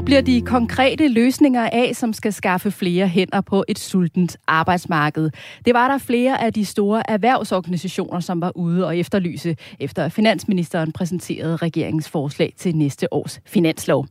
Hvor bliver de konkrete løsninger af, som skal skaffe flere hænder på et sultent arbejdsmarked? Det var der flere af de store erhvervsorganisationer, som var ude og efterlyse, efter finansministeren præsenterede regeringens forslag til næste års finanslov.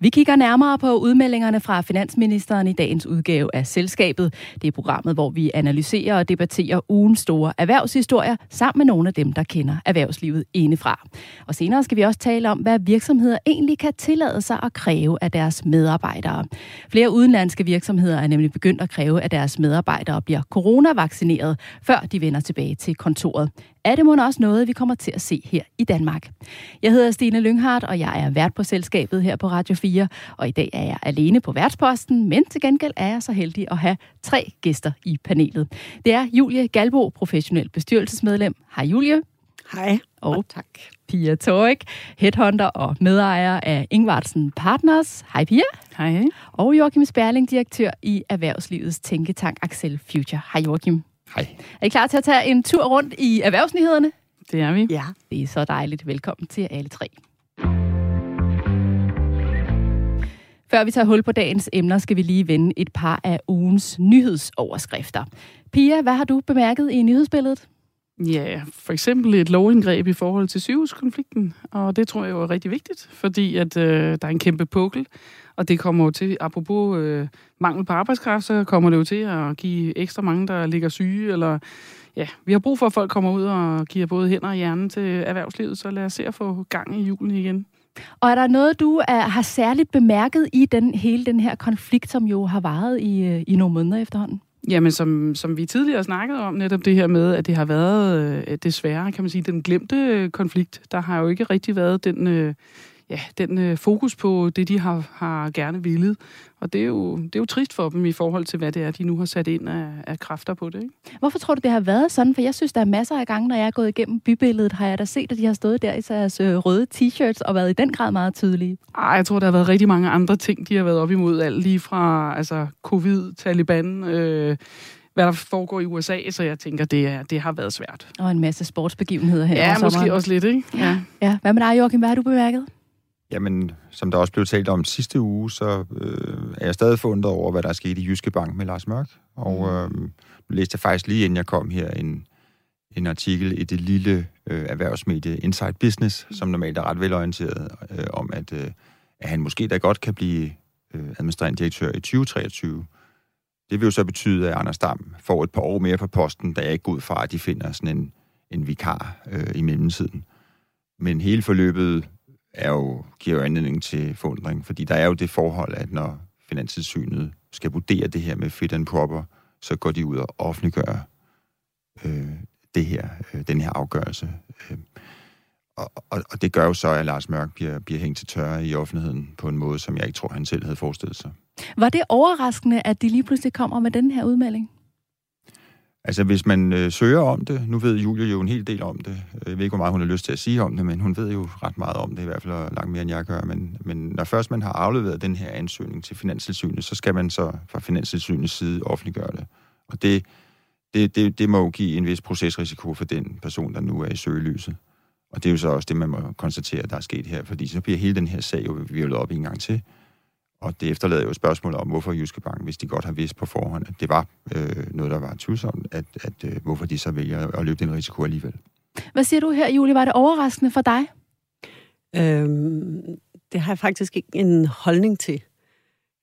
Vi kigger nærmere på udmeldingerne fra finansministeren i dagens udgave af Selskabet. Det er programmet, hvor vi analyserer og debatterer ugens store erhvervshistorier sammen med nogle af dem, der kender erhvervslivet indefra. Og senere skal vi også tale om, hvad virksomheder egentlig kan tillade sig at kræve af deres medarbejdere. Flere udenlandske virksomheder er nemlig begyndt at kræve, at deres medarbejdere bliver coronavaccineret, før de vender tilbage til kontoret. Er det måske også noget, vi kommer til at se her i Danmark? Jeg hedder Stine Lynghardt, og jeg er vært på selskabet her på Radio 4. Og i dag er jeg alene på værtsposten, men til gengæld er jeg så heldig at have tre gæster i panelet. Det er Julie Galbo, professionel bestyrelsesmedlem. Hej Julie. Hej, og, og tak. Pia Torik, headhunter og medejer af Ingvartsen Partners. Hej Pia. Hej. Og Joachim Sperling, direktør i Erhvervslivets tænketank Axel Future. Hej Joachim. Hej. Er I klar til at tage en tur rundt i erhvervsnyhederne? Det er vi. Ja. Det er så dejligt. Velkommen til alle tre. Før vi tager hul på dagens emner, skal vi lige vende et par af ugens nyhedsoverskrifter. Pia, hvad har du bemærket i nyhedsbilledet? Ja, for eksempel et lovindgreb i forhold til sygehuskonflikten, og det tror jeg jo er rigtig vigtigt, fordi at øh, der er en kæmpe pukkel, og det kommer jo til, apropos øh, mangel på arbejdskraft, så kommer det jo til at give ekstra mange, der ligger syge, eller ja, vi har brug for, at folk kommer ud og giver både hænder og hjernen til erhvervslivet, så lad os se at få gang i julen igen. Og er der noget, du er, har særligt bemærket i den, hele den her konflikt, som jo har varet i, øh, i nogle måneder efterhånden? Jamen, som, som vi tidligere snakkede om, netop det her med, at det har været øh, desværre, kan man sige, den glemte konflikt. Der har jo ikke rigtig været den, øh, ja, den øh, fokus på det, de har, har gerne villet. Og det er, jo, det er jo trist for dem i forhold til, hvad det er, de nu har sat ind af, af kræfter på det. Ikke? Hvorfor tror du, det har været sådan? For jeg synes, der er masser af gange, når jeg er gået igennem bybilledet, har jeg da set, at de har stået der i deres øh, røde t-shirts og været i den grad meget tydelige. Ej, jeg tror, der har været rigtig mange andre ting, de har været op imod. Alt lige fra altså, covid, Taliban, øh, hvad der foregår i USA, så jeg tænker, det, er, det har været svært. Og en masse sportsbegivenheder her Ja, måske også lidt, ikke? Ja. ja. Hvad med dig, Joachim? Hvad har du bemærket? Jamen, som der også blev talt om sidste uge, så øh, er jeg stadig fundet over, hvad der er sket i Jyske Bank med Lars Mørk. Og øh, nu læste jeg faktisk lige inden jeg kom her en, en artikel i det lille øh, erhvervsmedie Inside Business, som normalt er ret velorienteret, øh, om at, øh, at han måske da godt kan blive øh, administrerende direktør i 2023. Det vil jo så betyde, at Anders Dam får et par år mere på posten, da jeg ikke går ud fra, at de finder sådan en, en vikar øh, i mellemtiden. Men hele forløbet er jo, giver jo anledning til forundring, fordi der er jo det forhold, at når Finanstilsynet skal vurdere det her med fit and proper, så går de ud og offentliggør øh, det her, øh, den her afgørelse. Øh, og, og, og det gør jo så, at Lars Mørk bliver, bliver hængt til tørre i offentligheden på en måde, som jeg ikke tror, han selv havde forestillet sig. Var det overraskende, at de lige pludselig kommer med den her udmelding? Altså, hvis man øh, søger om det, nu ved Julie jo en hel del om det. Øh, jeg ved ikke, hvor meget hun har lyst til at sige om det, men hun ved jo ret meget om det, i hvert fald langt mere, end jeg gør. Men, men når først man har afleveret den her ansøgning til Finanstilsynet, så skal man så fra Finanstilsynets side offentliggøre det. Og det, det, det, det må jo give en vis procesrisiko for den person, der nu er i søgelyset. Og det er jo så også det, man må konstatere, der er sket her, fordi så bliver hele den her sag jo virvlet op en gang til. Og det efterlader jo et spørgsmål om, hvorfor Jyske Bank, hvis de godt har vidst på forhånd, at det var øh, noget, der var tvivlsomt, at, at øh, hvorfor de så vælger at løbe den risiko alligevel. Hvad siger du her, Julie? Var det overraskende for dig? Øhm, det har jeg faktisk ikke en holdning til,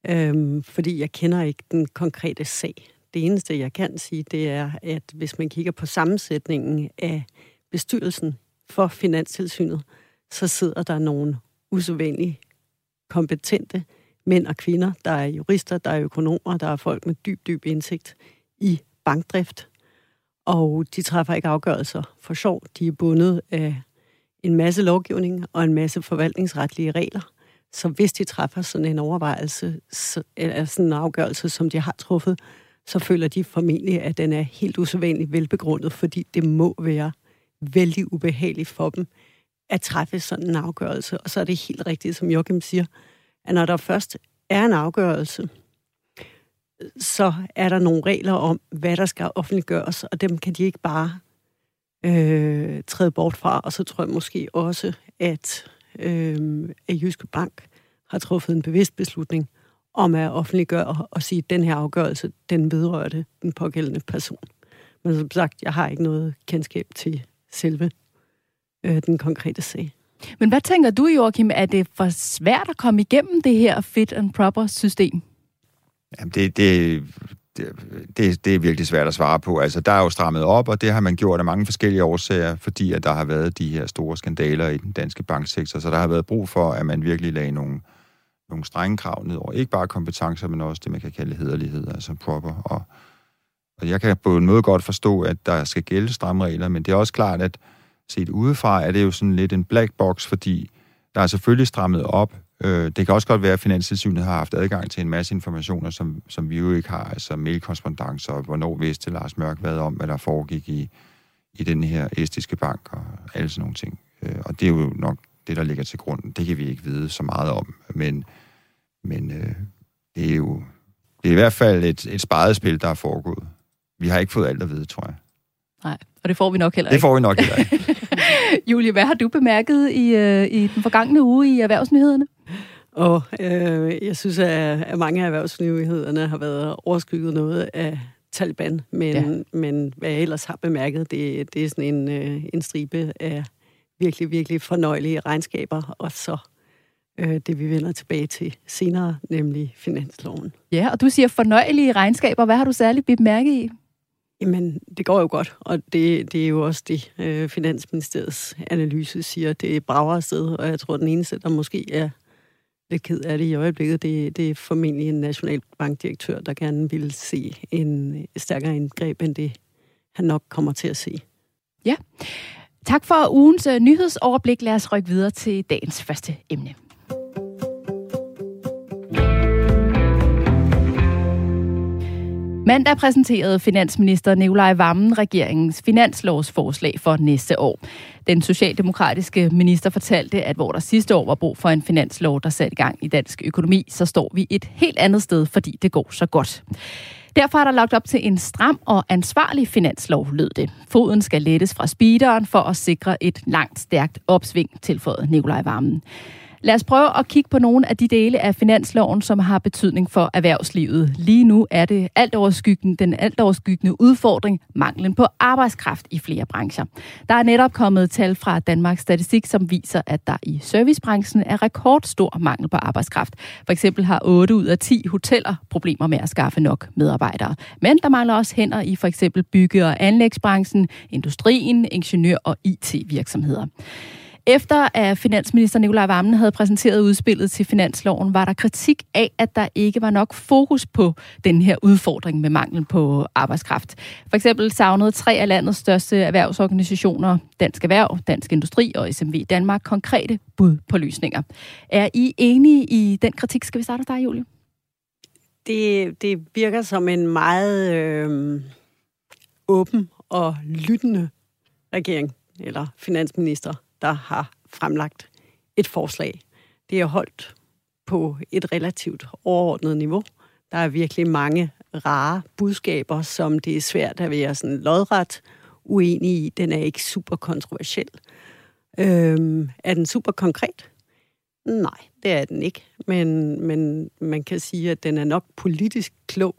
øhm, fordi jeg kender ikke den konkrete sag. Det eneste, jeg kan sige, det er, at hvis man kigger på sammensætningen af bestyrelsen for Finanstilsynet, så sidder der nogle usædvanligt kompetente mænd og kvinder. Der er jurister, der er økonomer, der er folk med dyb, dyb indsigt i bankdrift. Og de træffer ikke afgørelser for sjov. De er bundet af en masse lovgivning og en masse forvaltningsretlige regler. Så hvis de træffer sådan en overvejelse, så, eller sådan en afgørelse, som de har truffet, så føler de formentlig, at den er helt usædvanligt velbegrundet, fordi det må være vældig ubehageligt for dem at træffe sådan en afgørelse. Og så er det helt rigtigt, som Joachim siger, at når der først er en afgørelse, så er der nogle regler om, hvad der skal offentliggøres, og dem kan de ikke bare øh, træde bort fra. Og så tror jeg måske også, at, øh, at Jyske Bank har truffet en bevidst beslutning om at offentliggøre og sige, at den her afgørelse, den vedrørte den pågældende person. Men som sagt, jeg har ikke noget kendskab til selve øh, den konkrete sag. Men hvad tænker du, Joachim? Er det for svært at komme igennem det her fit and proper system? Jamen, det, det, det, det er virkelig svært at svare på. Altså, der er jo strammet op, og det har man gjort af mange forskellige årsager, fordi at der har været de her store skandaler i den danske banksektor, så der har været brug for, at man virkelig lagde nogle, nogle strenge krav ned over. Ikke bare kompetencer, men også det, man kan kalde hederlighed, altså proper. Og, og jeg kan på en måde godt forstå, at der skal gælde stramme regler, men det er også klart, at set udefra er det jo sådan lidt en black box, fordi der er selvfølgelig strammet op, Øh, det kan også godt være, at Finanstilsynet har haft adgang til en masse informationer, som, som vi jo ikke har, altså mailkorrespondancer, hvornår vidste Lars Mørk hvad om, hvad der foregik i, i den her estiske bank, og alle sådan nogle ting. Øh, og det er jo nok det, der ligger til grunden. Det kan vi ikke vide så meget om, men, men øh, det er jo det er i hvert fald et, et spadespil, der er foregået. Vi har ikke fået alt at vide, tror jeg. Nej, og det får vi nok heller ikke. Det får vi nok heller ikke. Julie, hvad har du bemærket i, øh, i den forgangne uge i erhvervsnyhederne? Og øh, jeg synes, at, at mange af erhvervsnyhederne har været overskygget noget af Taliban, men, ja. men hvad jeg ellers har bemærket, det, det er sådan en, øh, en stribe af virkelig, virkelig fornøjelige regnskaber, og så øh, det, vi vender tilbage til senere, nemlig finansloven. Ja, og du siger fornøjelige regnskaber. Hvad har du særligt bemærket i? Jamen, det går jo godt, og det, det er jo også det, øh, Finansministeriets analyse siger, det er brager sted, og jeg tror, den eneste, der måske er lidt ked af det i øjeblikket, det, det er formentlig en nationalbankdirektør, der gerne vil se en øh, stærkere indgreb end det, han nok kommer til at se. Ja. Tak for ugens øh, nyhedsoverblik. Lad os rykke videre til dagens første emne. Mm. Mandag præsenterede finansminister Nikolaj Vammen regeringens finanslovsforslag for næste år. Den socialdemokratiske minister fortalte, at hvor der sidste år var brug for en finanslov, der satte i gang i dansk økonomi, så står vi et helt andet sted, fordi det går så godt. Derfor er der lagt op til en stram og ansvarlig finanslov, lød det. Foden skal lettes fra speederen for at sikre et langt stærkt opsving, tilføjede Nikolaj Vammen. Lad os prøve at kigge på nogle af de dele af finansloven, som har betydning for erhvervslivet. Lige nu er det alt overskyggende, den alt overskyggende udfordring manglen på arbejdskraft i flere brancher. Der er netop kommet tal fra Danmarks Statistik, som viser, at der i servicebranchen er rekordstor mangel på arbejdskraft. For eksempel har 8 ud af 10 hoteller problemer med at skaffe nok medarbejdere. Men der mangler også hænder i for eksempel bygge- og anlægsbranchen, industrien, ingeniør- og IT-virksomheder. Efter at finansminister Nikolaj Vammen havde præsenteret udspillet til finansloven, var der kritik af, at der ikke var nok fokus på den her udfordring med mangel på arbejdskraft. For eksempel savnede tre af landets største erhvervsorganisationer, Dansk Erhverv, Dansk Industri og SMV Danmark, konkrete bud på løsninger. Er I enige i den kritik? Skal vi starte dig, Julie? Det, det virker som en meget øh, åben og lyttende regering, eller finansminister, der har fremlagt et forslag. Det er holdt på et relativt overordnet niveau. Der er virkelig mange rare budskaber, som det er svært at være sådan lodret uenig i. Den er ikke super kontroversiel. Øhm, er den super konkret? Nej, det er den ikke. Men, men man kan sige, at den er nok politisk klog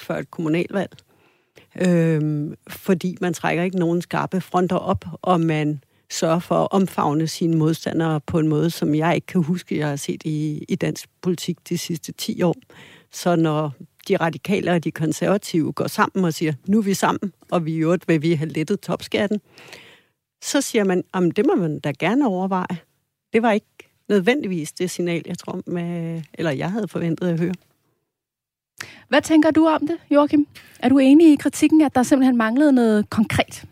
før et kommunalvalg. Øhm, fordi man trækker ikke nogen skarpe fronter op, og man sørge for at omfavne sine modstandere på en måde, som jeg ikke kan huske, jeg har set i, i dansk politik de sidste 10 år. Så når de radikale og de konservative går sammen og siger, nu er vi sammen, og vi i øvrigt vil vi have lettet topskatten, så siger man, om det må man da gerne overveje. Det var ikke nødvendigvis det signal, jeg tror, med, eller jeg havde forventet at høre. Hvad tænker du om det, Joachim? Er du enig i kritikken, at der simpelthen manglede noget konkret?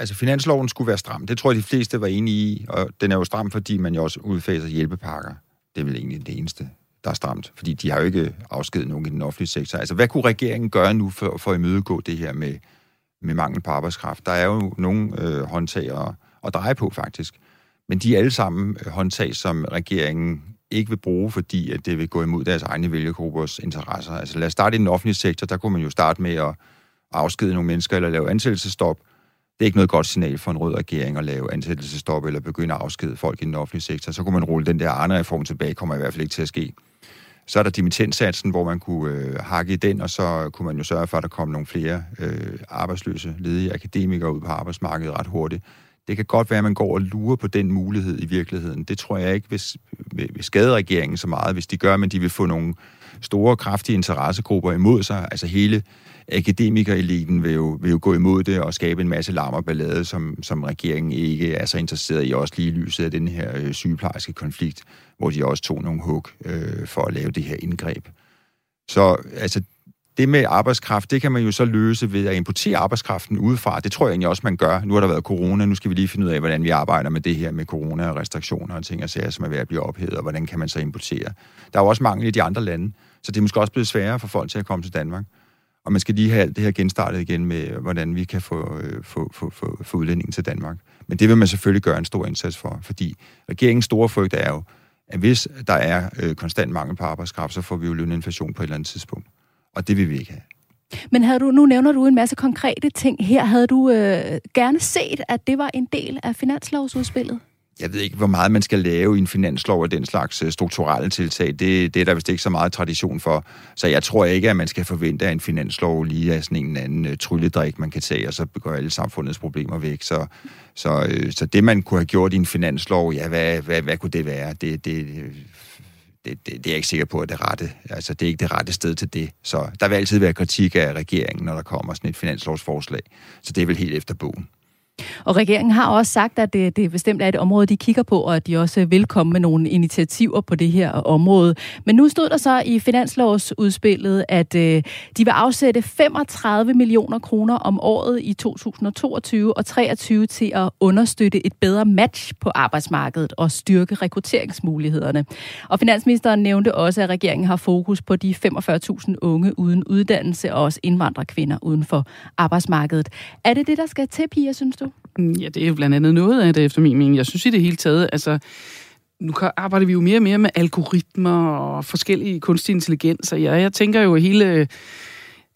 Altså finansloven skulle være stram. Det tror jeg, de fleste var enige i, og den er jo stram, fordi man jo også udfaser hjælpepakker. Det er vel egentlig det eneste, der er stramt, fordi de har jo ikke afskedet nogen i den offentlige sektor. Altså, hvad kunne regeringen gøre nu for, for at imødegå det her med, med mangel på arbejdskraft? Der er jo nogle øh, håndtag at, at dreje på, faktisk. Men de er alle sammen øh, håndtag, som regeringen ikke vil bruge, fordi at det vil gå imod deres egne vælgergruppers interesser. Altså lad os starte i den offentlige sektor, der kunne man jo starte med at afskede nogle mennesker eller lave ansættelsestop, det er ikke noget godt signal for en rød regering at lave ansættelsestop eller begynde at afskede folk i den offentlige sektor. Så kunne man rulle den der andre reform tilbage, kommer i hvert fald ikke til at ske. Så er der dimittentsatsen, hvor man kunne øh, hakke i den, og så kunne man jo sørge for, at der kom nogle flere øh, arbejdsløse, ledige akademikere ud på arbejdsmarkedet ret hurtigt. Det kan godt være, at man går og lurer på den mulighed i virkeligheden. Det tror jeg ikke hvis, vil, vil skade regeringen så meget, hvis de gør, men de vil få nogle store, kraftige interessegrupper imod sig. Altså hele akademikereliten vil jo, vil jo gå imod det og skabe en masse larm og ballade, som, som regeringen ikke er så interesseret i, også lige i lyset af den her øh, sygeplejerske konflikt, hvor de også tog nogle hug øh, for at lave det her indgreb. Så altså, det med arbejdskraft, det kan man jo så løse ved at importere arbejdskraften udefra. Det tror jeg egentlig også, man gør. Nu har der været corona, nu skal vi lige finde ud af, hvordan vi arbejder med det her med corona og restriktioner og ting og sager, som er ved at blive ophedet, og hvordan kan man så importere. Der er jo også mangel i de andre lande, så det er måske også blevet sværere for folk til at komme til Danmark. Og man skal lige have alt det her genstartet igen med, hvordan vi kan få, øh, få, få, få, få udlændingen til Danmark. Men det vil man selvfølgelig gøre en stor indsats for, fordi regeringens store frygt er jo, at hvis der er øh, konstant mangel på arbejdskraft, så får vi jo løninflation på et eller andet tidspunkt. Og det vil vi ikke have. Men havde du, nu nævner du en masse konkrete ting her. Havde du øh, gerne set, at det var en del af finanslovsudspillet? Jeg ved ikke, hvor meget man skal lave i en finanslov af den slags øh, strukturelle tiltag. Det, det er der vist ikke så meget tradition for. Så jeg tror ikke, at man skal forvente, at en finanslov lige er sådan en anden øh, trylledrik, man kan tage, og så går alle samfundets problemer væk. Så, så, øh, så det, man kunne have gjort i en finanslov, ja, hvad, hvad, hvad kunne det være? Det, det, det, det, det er jeg ikke sikker på, at det er rette. Altså, det er ikke det rette sted til det. Så der vil altid være kritik af regeringen, når der kommer sådan et finanslovsforslag. Så det er vel helt efter bogen. Og regeringen har også sagt, at det, det bestemt er et område, de kigger på, og at de også vil komme med nogle initiativer på det her område. Men nu stod der så i finanslovsudspillet, at øh, de vil afsætte 35 millioner kroner om året i 2022 og 23 til at understøtte et bedre match på arbejdsmarkedet og styrke rekrutteringsmulighederne. Og finansministeren nævnte også, at regeringen har fokus på de 45.000 unge uden uddannelse og også indvandrerkvinder uden for arbejdsmarkedet. Er det det, der skal til, Pia, synes du? Mm, ja, det er jo blandt andet noget af det, efter min mening. Jeg synes i det hele taget, altså, nu arbejder vi jo mere og mere med algoritmer og forskellige kunstige intelligenser. Ja, jeg tænker jo hele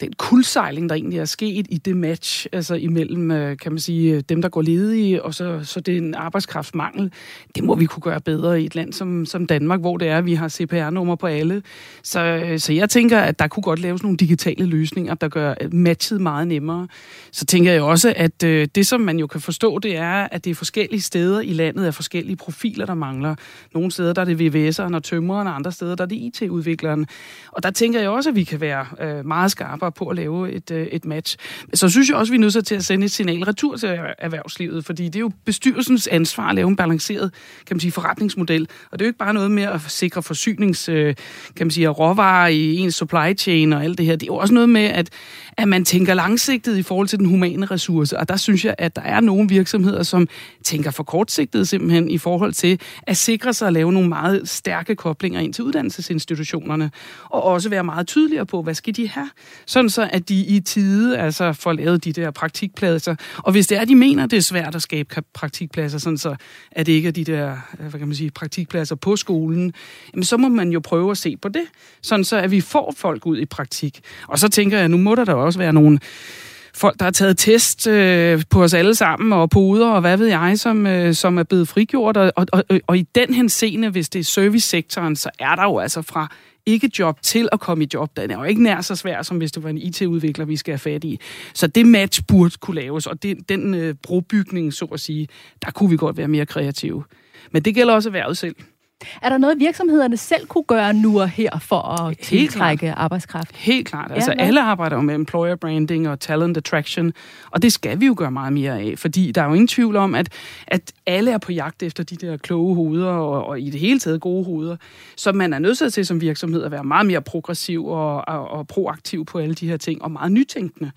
den kuldsejling, der egentlig er sket i det match, altså imellem, øh, kan man sige, øh, dem, der går ledige, og så, så det er en arbejdskraftsmangel, det må vi kunne gøre bedre i et land som, som Danmark, hvor det er, at vi har CPR-nummer på alle. Så, øh, så jeg tænker, at der kunne godt laves nogle digitale løsninger, der gør matchet meget nemmere. Så tænker jeg også, at det, som man jo kan forstå, det er, at det er forskellige steder i landet er forskellige profiler, der mangler. Nogle steder, der er det VVS'eren og tømreren, og andre steder, der er det IT-udvikleren. Og der tænker jeg også, at vi kan være meget skarpe var på at lave et, øh, et match. Så synes jeg også, at vi er nødt til at sende et signal retur til erhvervslivet, fordi det er jo bestyrelsens ansvar at lave en balanceret kan man sige, forretningsmodel. Og det er jo ikke bare noget med at sikre forsynings, øh, kan man sige, råvarer i ens supply chain og alt det her. Det er jo også noget med, at, at man tænker langsigtet i forhold til den humane ressource. Og der synes jeg, at der er nogle virksomheder, som tænker for kortsigtet simpelthen i forhold til at sikre sig at lave nogle meget stærke koblinger ind til uddannelsesinstitutionerne. Og også være meget tydeligere på, hvad skal de have? Sådan så, at de i tide altså, får lavet de der praktikpladser. Og hvis det er, de mener, det er svært at skabe praktikpladser, sådan så at det ikke er de der øh, hvad kan man sige, praktikpladser på skolen, jamen, så må man jo prøve at se på det, sådan så at vi får folk ud i praktik. Og så tænker jeg, nu må der da også være nogle folk, der har taget test øh, på os alle sammen, og poder, og hvad ved jeg, som, øh, som er blevet frigjort. Og, og, og, og i den henseende, hvis det er servicesektoren, så er der jo altså fra ikke job til at komme i job. Den er jo ikke nær så svær, som hvis det var en IT-udvikler, vi skal have fat i. Så det match burde kunne laves, og det, den øh, brobygning, så at sige, der kunne vi godt være mere kreative. Men det gælder også erhvervet selv. Er der noget, virksomhederne selv kunne gøre nu og her for at tiltrække arbejdskraft? Helt klart. Altså, ja, alle arbejder jo med employer branding og talent attraction, og det skal vi jo gøre meget mere af, fordi der er jo ingen tvivl om, at, at alle er på jagt efter de der kloge hoveder, og, og i det hele taget gode hoveder. Så man er nødt til som virksomhed at være meget mere progressiv og, og, og proaktiv på alle de her ting, og meget nytænkende.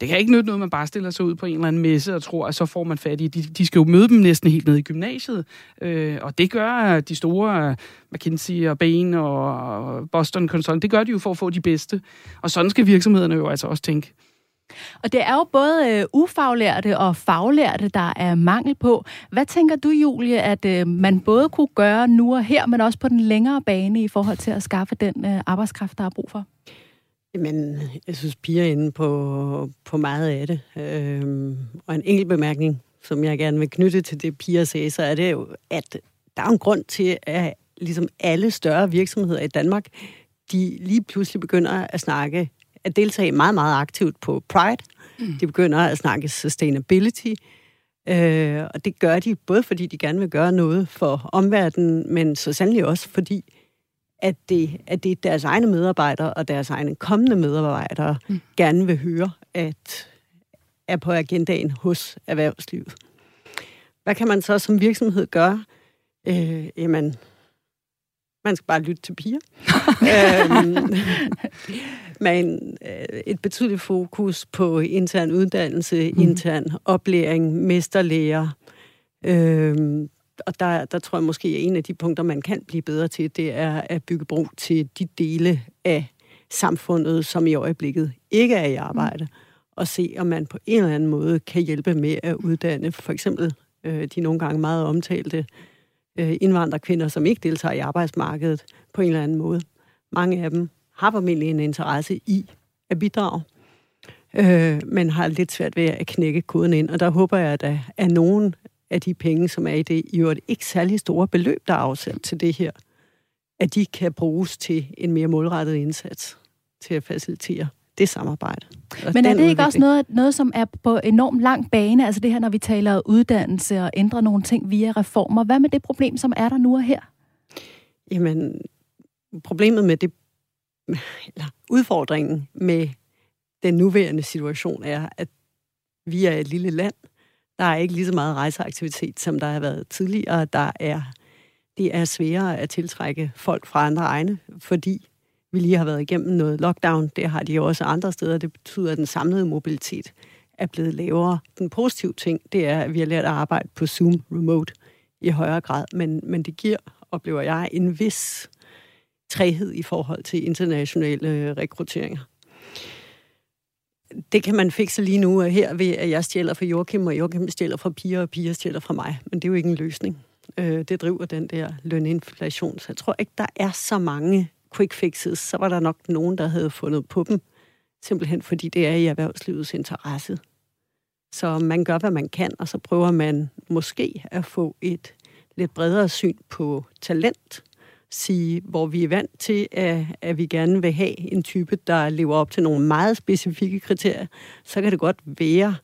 Det kan ikke nytte noget, man bare stiller sig ud på en eller anden messe og tror, at så får man fat i. De, de skal jo møde dem næsten helt ned i gymnasiet, øh, og det gør de store McKinsey og Bain og Boston Consulting, det gør de jo for at få de bedste. Og sådan skal virksomhederne jo altså også tænke. Og det er jo både øh, ufaglærte og faglærte, der er mangel på. Hvad tænker du, Julie, at øh, man både kunne gøre nu og her, men også på den længere bane i forhold til at skaffe den øh, arbejdskraft, der er brug for? Jamen, jeg synes, piger er inde på, på meget af det. Øhm, og en enkelt bemærkning, som jeg gerne vil knytte til det, Pia sagde, så er det jo, at der er en grund til, at ligesom alle større virksomheder i Danmark, de lige pludselig begynder at snakke, at deltage meget, meget aktivt på Pride. Mm. De begynder at snakke sustainability. Øh, og det gør de både fordi de gerne vil gøre noget for omverdenen, men så sandelig også fordi, at det, at det er deres egne medarbejdere og deres egne kommende medarbejdere mm. gerne vil høre, at er på agendaen hos erhvervslivet. Hvad kan man så som virksomhed gøre? Øh, jamen, man skal bare lytte til piger. øhm, men øh, et betydeligt fokus på intern uddannelse, mm. intern oplæring, mesterlærer. Øhm, og der, der tror jeg måske, at en af de punkter, man kan blive bedre til, det er at bygge bro til de dele af samfundet, som i øjeblikket ikke er i arbejde, mm. og se, om man på en eller anden måde kan hjælpe med at uddanne for eksempel øh, de nogle gange meget omtalte øh, Øh, indvandrerkvinder, som ikke deltager i arbejdsmarkedet på en eller anden måde. Mange af dem har formentlig en interesse i at bidrage, øh, men har lidt svært ved at knække koden ind. Og der håber jeg, at der er nogen af de penge, som er i det i øvrigt ikke særlig store beløb, der er afsat til det her, at de kan bruges til en mere målrettet indsats til at facilitere det samarbejde. Men er det ikke også noget, noget, som er på enormt lang bane? Altså det her, når vi taler uddannelse og ændre nogle ting via reformer. Hvad med det problem, som er der nu og her? Jamen, problemet med det, eller udfordringen med den nuværende situation er, at vi er et lille land. Der er ikke lige så meget rejseaktivitet, som der har været tidligere. Der er, det er sværere at tiltrække folk fra andre egne, fordi vi lige har været igennem noget lockdown. Det har de jo også andre steder. Det betyder, at den samlede mobilitet er blevet lavere. Den positive ting, det er, at vi har lært at arbejde på Zoom remote i højere grad, men, men det giver, oplever jeg, en vis træhed i forhold til internationale øh, rekrutteringer. Det kan man fikse lige nu øh, her ved, at jeg stjæler fra Joachim, og Joachim stjæler fra piger, og piger stjæler fra mig. Men det er jo ikke en løsning. Øh, det driver den der løninflation. Så jeg tror ikke, der er så mange quick fixes, så var der nok nogen, der havde fundet på dem, simpelthen fordi det er i erhvervslivets interesse. Så man gør, hvad man kan, og så prøver man måske at få et lidt bredere syn på talent, sige, hvor vi er vant til, at, at vi gerne vil have en type, der lever op til nogle meget specifikke kriterier, så kan det godt være,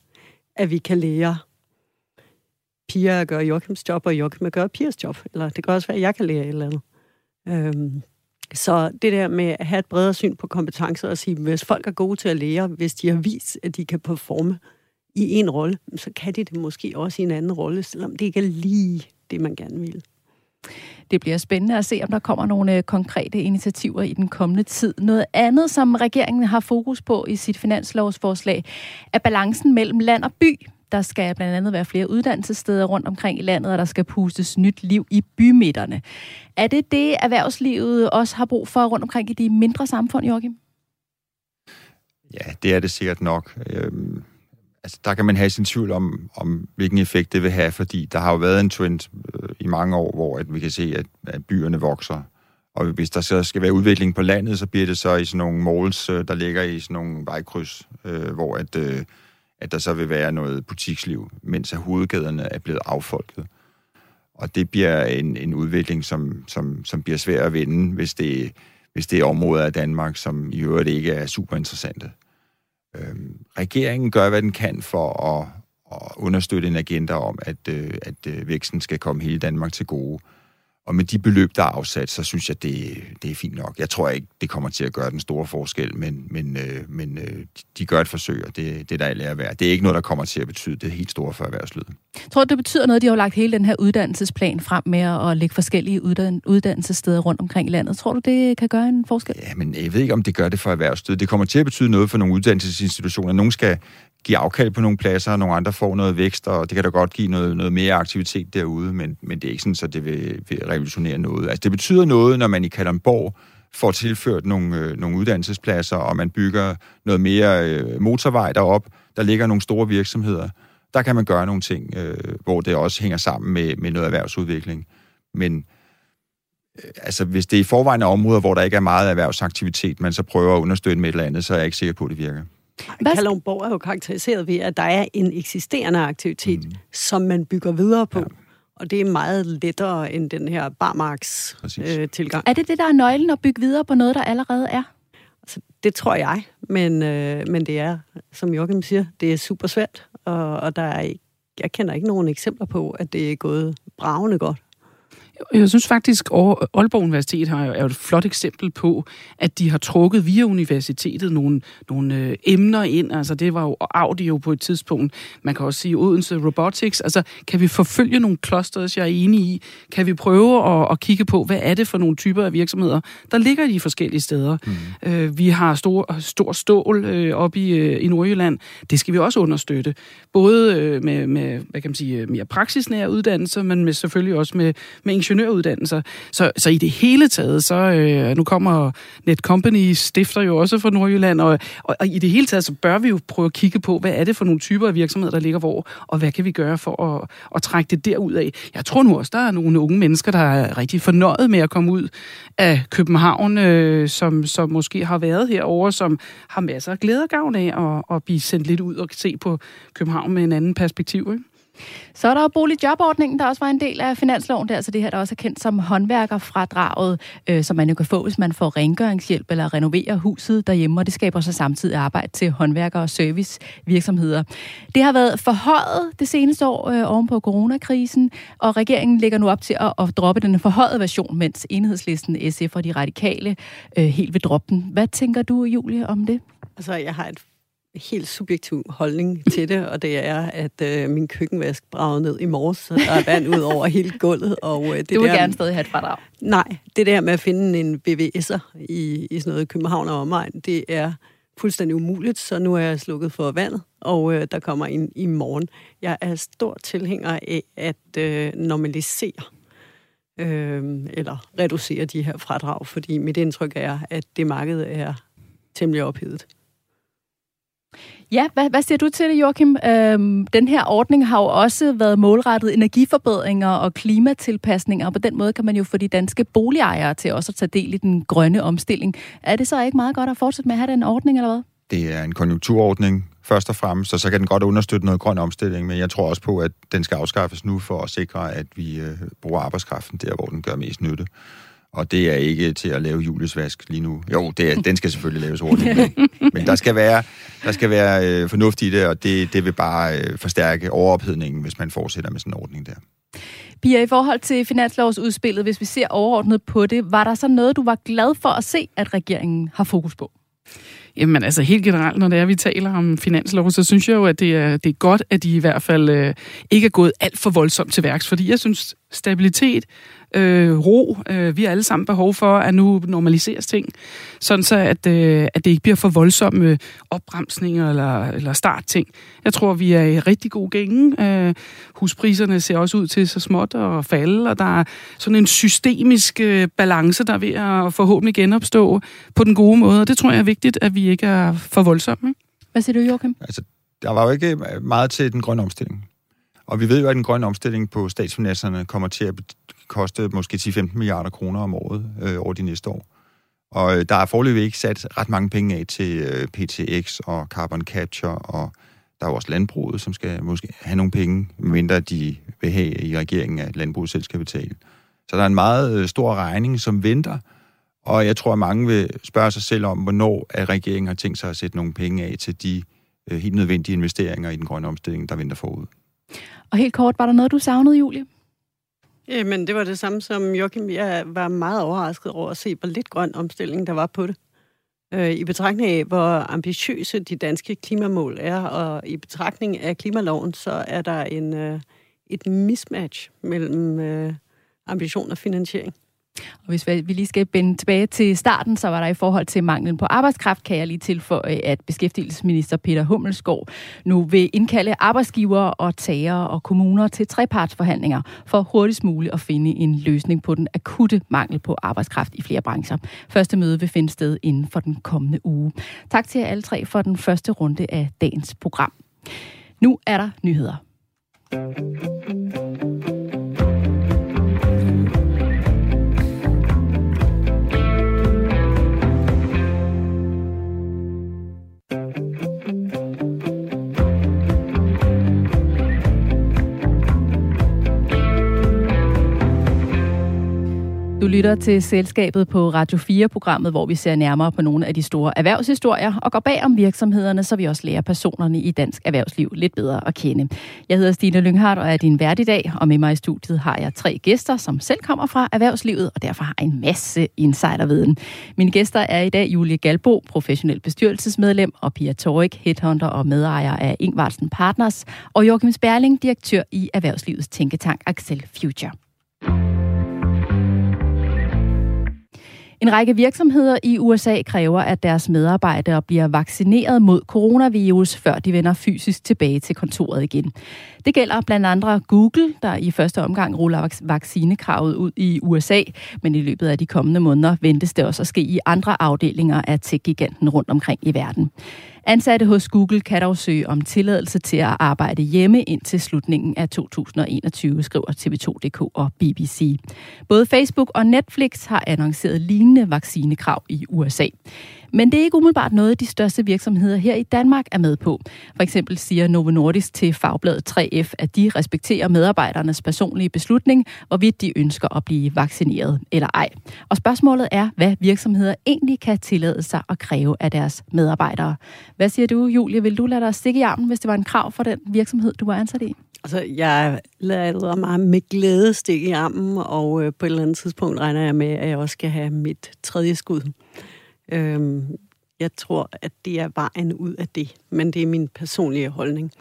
at vi kan lære piger at gøre Joachims job, og Joachim at gøre pigers job. Eller det kan også være, at jeg kan lære et eller andet. Øhm, så det der med at have et bredere syn på kompetencer og sige, hvis folk er gode til at lære, hvis de har vist, at de kan performe i en rolle, så kan de det måske også i en anden rolle, selvom det ikke er lige det, man gerne vil. Det bliver spændende at se, om der kommer nogle øh, konkrete initiativer i den kommende tid. Noget andet, som regeringen har fokus på i sit finanslovsforslag, er balancen mellem land og by. Der skal blandt andet være flere uddannelsessteder rundt omkring i landet, og der skal pustes nyt liv i bymidterne. Er det det, erhvervslivet også har brug for rundt omkring i de mindre samfund, Joachim? Ja, det er det sikkert nok. Øhm, altså, der kan man have sin tvivl om, om, hvilken effekt det vil have, fordi der har jo været en trend øh, i mange år, hvor at vi kan se, at, at byerne vokser. Og hvis der så skal være udvikling på landet, så bliver det så i sådan nogle måls, øh, der ligger i sådan nogle vejkryds, øh, hvor at... Øh, at der så vil være noget butiksliv, mens at hovedgaderne er blevet affolket. Og det bliver en, en udvikling, som, som, som bliver svær at vinde, hvis det, hvis det er områder af Danmark, som i øvrigt ikke er super interessante. Øhm, regeringen gør, hvad den kan for at, at understøtte en agenda om, at, øh, at øh, væksten skal komme hele Danmark til gode. Og med de beløb, der er afsat, så synes jeg, det, det er fint nok. Jeg tror ikke, det kommer til at gøre den store forskel, men, men, øh, men øh, de gør et forsøg, og det, det er der alt er værd. Det er ikke noget, der kommer til at betyde det helt store for erhvervslivet. Jeg tror, det betyder noget, de har lagt hele den her uddannelsesplan frem med at lægge forskellige uddannelsessteder rundt omkring i landet. Tror du, det kan gøre en forskel? Ja, men jeg ved ikke, om det gør det for erhvervslivet. Det kommer til at betyde noget for nogle uddannelsesinstitutioner. Nogle skal give afkald på nogle pladser, og nogle andre får noget vækst, og det kan da godt give noget, noget mere aktivitet derude, men, men det er ikke sådan, så det vil, vil revolutionere noget. Altså det betyder noget, når man i Kalundborg får tilført nogle, øh, nogle uddannelsespladser, og man bygger noget mere øh, motorvej derop, der ligger nogle store virksomheder. Der kan man gøre nogle ting, øh, hvor det også hænger sammen med, med noget erhvervsudvikling. Men øh, altså, hvis det er i forvejen områder, hvor der ikke er meget erhvervsaktivitet, man så prøver at understøtte med et eller andet, så er jeg ikke sikker på, at det virker. Kalundborg er jo karakteriseret ved, at der er en eksisterende aktivitet, mm. som man bygger videre på. Ja. Og det er meget lettere end den her barmarks øh, tilgang. Er det det, der er nøglen at bygge videre på noget, der allerede er? Altså, det tror jeg, men, øh, men det er, som Joachim siger, det er super svært, og, og der er jeg kender ikke nogen eksempler på, at det er gået bravende godt. Jeg synes faktisk, at Aalborg Universitet har, er et flot eksempel på, at de har trukket via universitetet nogle, nogle øh, emner ind. Altså det var jo audio på et tidspunkt. Man kan også sige Odense Robotics. Altså kan vi forfølge nogle clusters, jeg er enig i? Kan vi prøve at, at kigge på, hvad er det for nogle typer af virksomheder, der ligger i de forskellige steder? Mm. Øh, vi har stor, stor stål øh, oppe i, øh, i Nordjylland. Det skal vi også understøtte. Både øh, med, med hvad kan man sige, mere praksisnære uddannelser, men med, selvfølgelig også med, med ingeniøruddannelser. Så, så i det hele taget, så øh, nu kommer Netcompany stifter jo også fra Nordjylland, og, og, og i det hele taget, så bør vi jo prøve at kigge på, hvad er det for nogle typer af virksomheder, der ligger hvor, og hvad kan vi gøre for at, at trække det derud af. Jeg tror nu også, der er nogle unge mennesker, der er rigtig fornøjet med at komme ud af København, øh, som, som måske har været herover, som har masser af glæde og gavn af at, at blive sendt lidt ud og se på København med en anden perspektiv. Ikke? Så er der jo boligjobordningen, der også var en del af finansloven. Det er altså det her, der også er kendt som håndværkerfradraget, øh, som man jo kan få, hvis man får rengøringshjælp eller renoverer huset derhjemme, og det skaber så samtidig arbejde til håndværkere og servicevirksomheder. Det har været forhøjet det seneste år øh, oven på coronakrisen, og regeringen lægger nu op til at, at droppe den forhøjede version, mens enhedslisten, SF og de radikale øh, helt vil droppe den. Hvad tænker du, Julie, om det? Altså, jeg har et helt subjektiv holdning til det, og det er, at øh, min køkkenvask bragede ned i morges, så der er vand ud over hele gulvet. Og, øh, det du vil der, gerne stadig have et fradrag? Nej, det der med at finde en BVS'er i, i sådan noget København og omegn, det er fuldstændig umuligt, så nu er jeg slukket for vandet, og øh, der kommer en i morgen. Jeg er stor tilhænger af at øh, normalisere øh, eller reducere de her fradrag, fordi mit indtryk er, at det marked er temmelig ophedet. Ja, hvad, hvad siger du til det, Joachim? Øhm, den her ordning har jo også været målrettet energiforbedringer og klimatilpasninger, og på den måde kan man jo få de danske boligejere til også at tage del i den grønne omstilling. Er det så ikke meget godt at fortsætte med at have den ordning, eller hvad? Det er en konjunkturordning, først og fremmest, og så kan den godt understøtte noget grøn omstilling, men jeg tror også på, at den skal afskaffes nu for at sikre, at vi øh, bruger arbejdskraften der, hvor den gør mest nytte. Og det er ikke til at lave julesvask lige nu. Jo, det er, den skal selvfølgelig laves hurtigt, men, men der skal være, der skal være øh, fornuft i det, og det, det vil bare øh, forstærke overophedningen, hvis man fortsætter med sådan en ordning der. Pia, i forhold til finanslovsudspillet, hvis vi ser overordnet på det, var der så noget, du var glad for at se, at regeringen har fokus på? Jamen altså helt generelt, når det er, vi taler om finanslov, så synes jeg jo, at det er, det er godt, at de i hvert fald øh, ikke er gået alt for voldsomt til værks, fordi jeg synes, stabilitet øh, ro. Øh, vi har alle sammen behov for, at nu normaliseres ting, sådan så at, øh, at det ikke bliver for voldsomme opbremsninger eller, eller startting. Jeg tror, vi er i rigtig god gænge. Øh, huspriserne ser også ud til så småt at falde, og der er sådan en systemisk øh, balance, der er ved at forhåbentlig genopstå på den gode måde, og det tror jeg er vigtigt, at vi ikke er for voldsomme. Ikke? Hvad siger du, Joachim? Altså, der var jo ikke meget til den grønne omstilling. Og vi ved jo, at den grønne omstilling på statsfinanserne kommer til at koste måske 10-15 milliarder kroner om året øh, over de næste år. Og øh, der er forløbig ikke sat ret mange penge af til øh, PTX og carbon capture, og der er jo også landbruget, som skal måske have nogle penge, mindre de vil have i regeringen, at landbruget selv skal betale. Så der er en meget øh, stor regning, som venter, og jeg tror, at mange vil spørge sig selv om, hvornår at regeringen har tænkt sig at sætte nogle penge af til de øh, helt nødvendige investeringer i den grønne omstilling, der venter forud. Og helt kort, var der noget, du savnede, Julie? Øh, Jamen, det var det samme som Joachim. Jeg var meget overrasket over at se, hvor lidt grøn omstilling der var på det. Øh, I betragtning af, hvor ambitiøse de danske klimamål er, og i betragtning af klimaloven, så er der en, øh, et mismatch mellem øh, ambition og finansiering. Og hvis vi lige skal vende tilbage til starten, så var der i forhold til manglen på arbejdskraft, kan jeg lige tilføje, at beskæftigelsesminister Peter Hummelsgaard nu vil indkalde arbejdsgivere og tagere og kommuner til trepartsforhandlinger for hurtigst muligt at finde en løsning på den akutte mangel på arbejdskraft i flere brancher. Første møde vil finde sted inden for den kommende uge. Tak til jer alle tre for den første runde af dagens program. Nu er der nyheder. Du lytter til Selskabet på Radio 4-programmet, hvor vi ser nærmere på nogle af de store erhvervshistorier og går bag om virksomhederne, så vi også lærer personerne i dansk erhvervsliv lidt bedre at kende. Jeg hedder Stine Lynghardt og er din vært i dag, og med mig i studiet har jeg tre gæster, som selv kommer fra erhvervslivet og derfor har en masse insiderviden. Mine gæster er i dag Julie Galbo, professionel bestyrelsesmedlem, og Pia Torik, headhunter og medejer af Ingvartsen Partners, og Joachim Sperling, direktør i Erhvervslivets tænketank Axel Future. En række virksomheder i USA kræver, at deres medarbejdere bliver vaccineret mod coronavirus, før de vender fysisk tilbage til kontoret igen. Det gælder blandt andre Google, der i første omgang ruller vaccinekravet ud i USA, men i løbet af de kommende måneder ventes det også at ske i andre afdelinger af tech-giganten rundt omkring i verden. Ansatte hos Google kan dog søge om tilladelse til at arbejde hjemme indtil slutningen af 2021, skriver TV2.dk og BBC. Både Facebook og Netflix har annonceret lignende vaccinekrav i USA. Men det er ikke umiddelbart noget, de største virksomheder her i Danmark er med på. For eksempel siger Novo Nordisk til Fagbladet 3F, at de respekterer medarbejdernes personlige beslutning, hvorvidt de ønsker at blive vaccineret eller ej. Og spørgsmålet er, hvad virksomheder egentlig kan tillade sig at kræve af deres medarbejdere. Hvad siger du, Julie? Vil du lade dig stikke i armen, hvis det var en krav for den virksomhed, du var ansat i? Altså, jeg lader mig med glæde stikke i armen, og øh, på et eller andet tidspunkt regner jeg med, at jeg også skal have mit tredje skud. Øhm, jeg tror, at det er vejen ud af det, men det er min personlige holdning.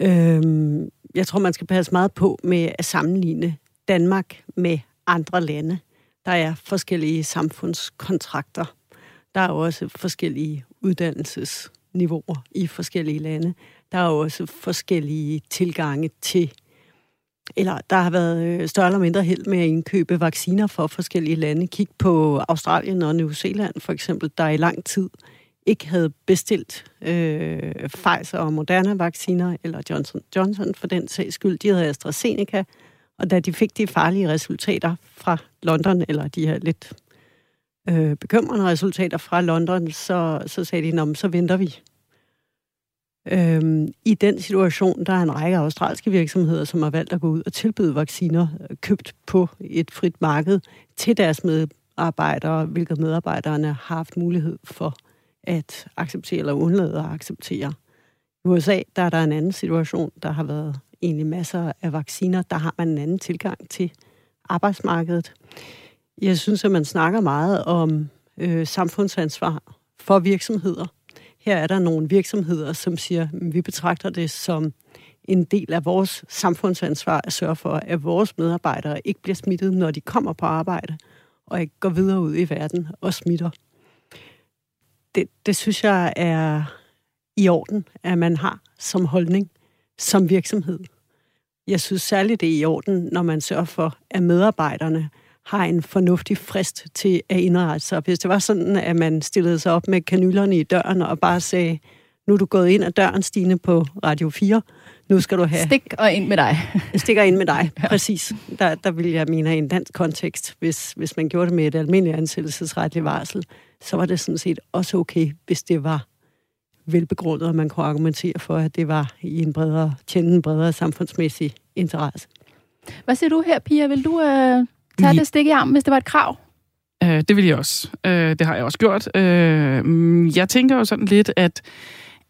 Øhm, jeg tror, man skal passe meget på med at sammenligne Danmark med andre lande. Der er forskellige samfundskontrakter. Der er også forskellige uddannelsesniveauer i forskellige lande. Der er også forskellige tilgange til eller der har været øh, større eller mindre held med at indkøbe vacciner for forskellige lande. Kig på Australien og New Zealand for eksempel, der i lang tid ikke havde bestilt øh, Pfizer og Moderna-vacciner, eller Johnson Johnson for den sags skyld. De havde AstraZeneca, og da de fik de farlige resultater fra London, eller de her lidt øh, bekymrende resultater fra London, så, så sagde de, så venter vi. Øhm, I den situation, der er en række australske virksomheder, som har valgt at gå ud og tilbyde vacciner øh, købt på et frit marked til deres medarbejdere, hvilket medarbejderne har haft mulighed for at acceptere eller undlade at acceptere. I USA, der er der en anden situation. Der har været egentlig masser af vacciner. Der har man en anden tilgang til arbejdsmarkedet. Jeg synes, at man snakker meget om øh, samfundsansvar for virksomheder – her er der nogle virksomheder, som siger, at vi betragter det som en del af vores samfundsansvar at sørge for, at vores medarbejdere ikke bliver smittet, når de kommer på arbejde, og ikke går videre ud i verden og smitter. Det, det synes jeg er i orden, at man har som holdning, som virksomhed. Jeg synes særligt, det er i orden, når man sørger for, at medarbejderne har en fornuftig frist til at indrette sig. Hvis det var sådan, at man stillede sig op med kanylerne i døren og bare sagde, nu er du gået ind ad døren, Stine, på Radio 4, nu skal du have... Stik og ind med dig. Stikker ind med dig, ja. præcis. Der, der vil jeg mene, i en dansk kontekst, hvis, hvis man gjorde det med et almindeligt ansættelsesretligt varsel, så var det sådan set også okay, hvis det var velbegrundet, og man kunne argumentere for, at det var i en bredere, tjene en bredere samfundsmæssig interesse. Hvad siger du her, Pia? Vil du øh, tage det stik i armen, hvis det var et krav? Øh, det vil jeg også. Øh, det har jeg også gjort. Øh, jeg tænker jo sådan lidt, at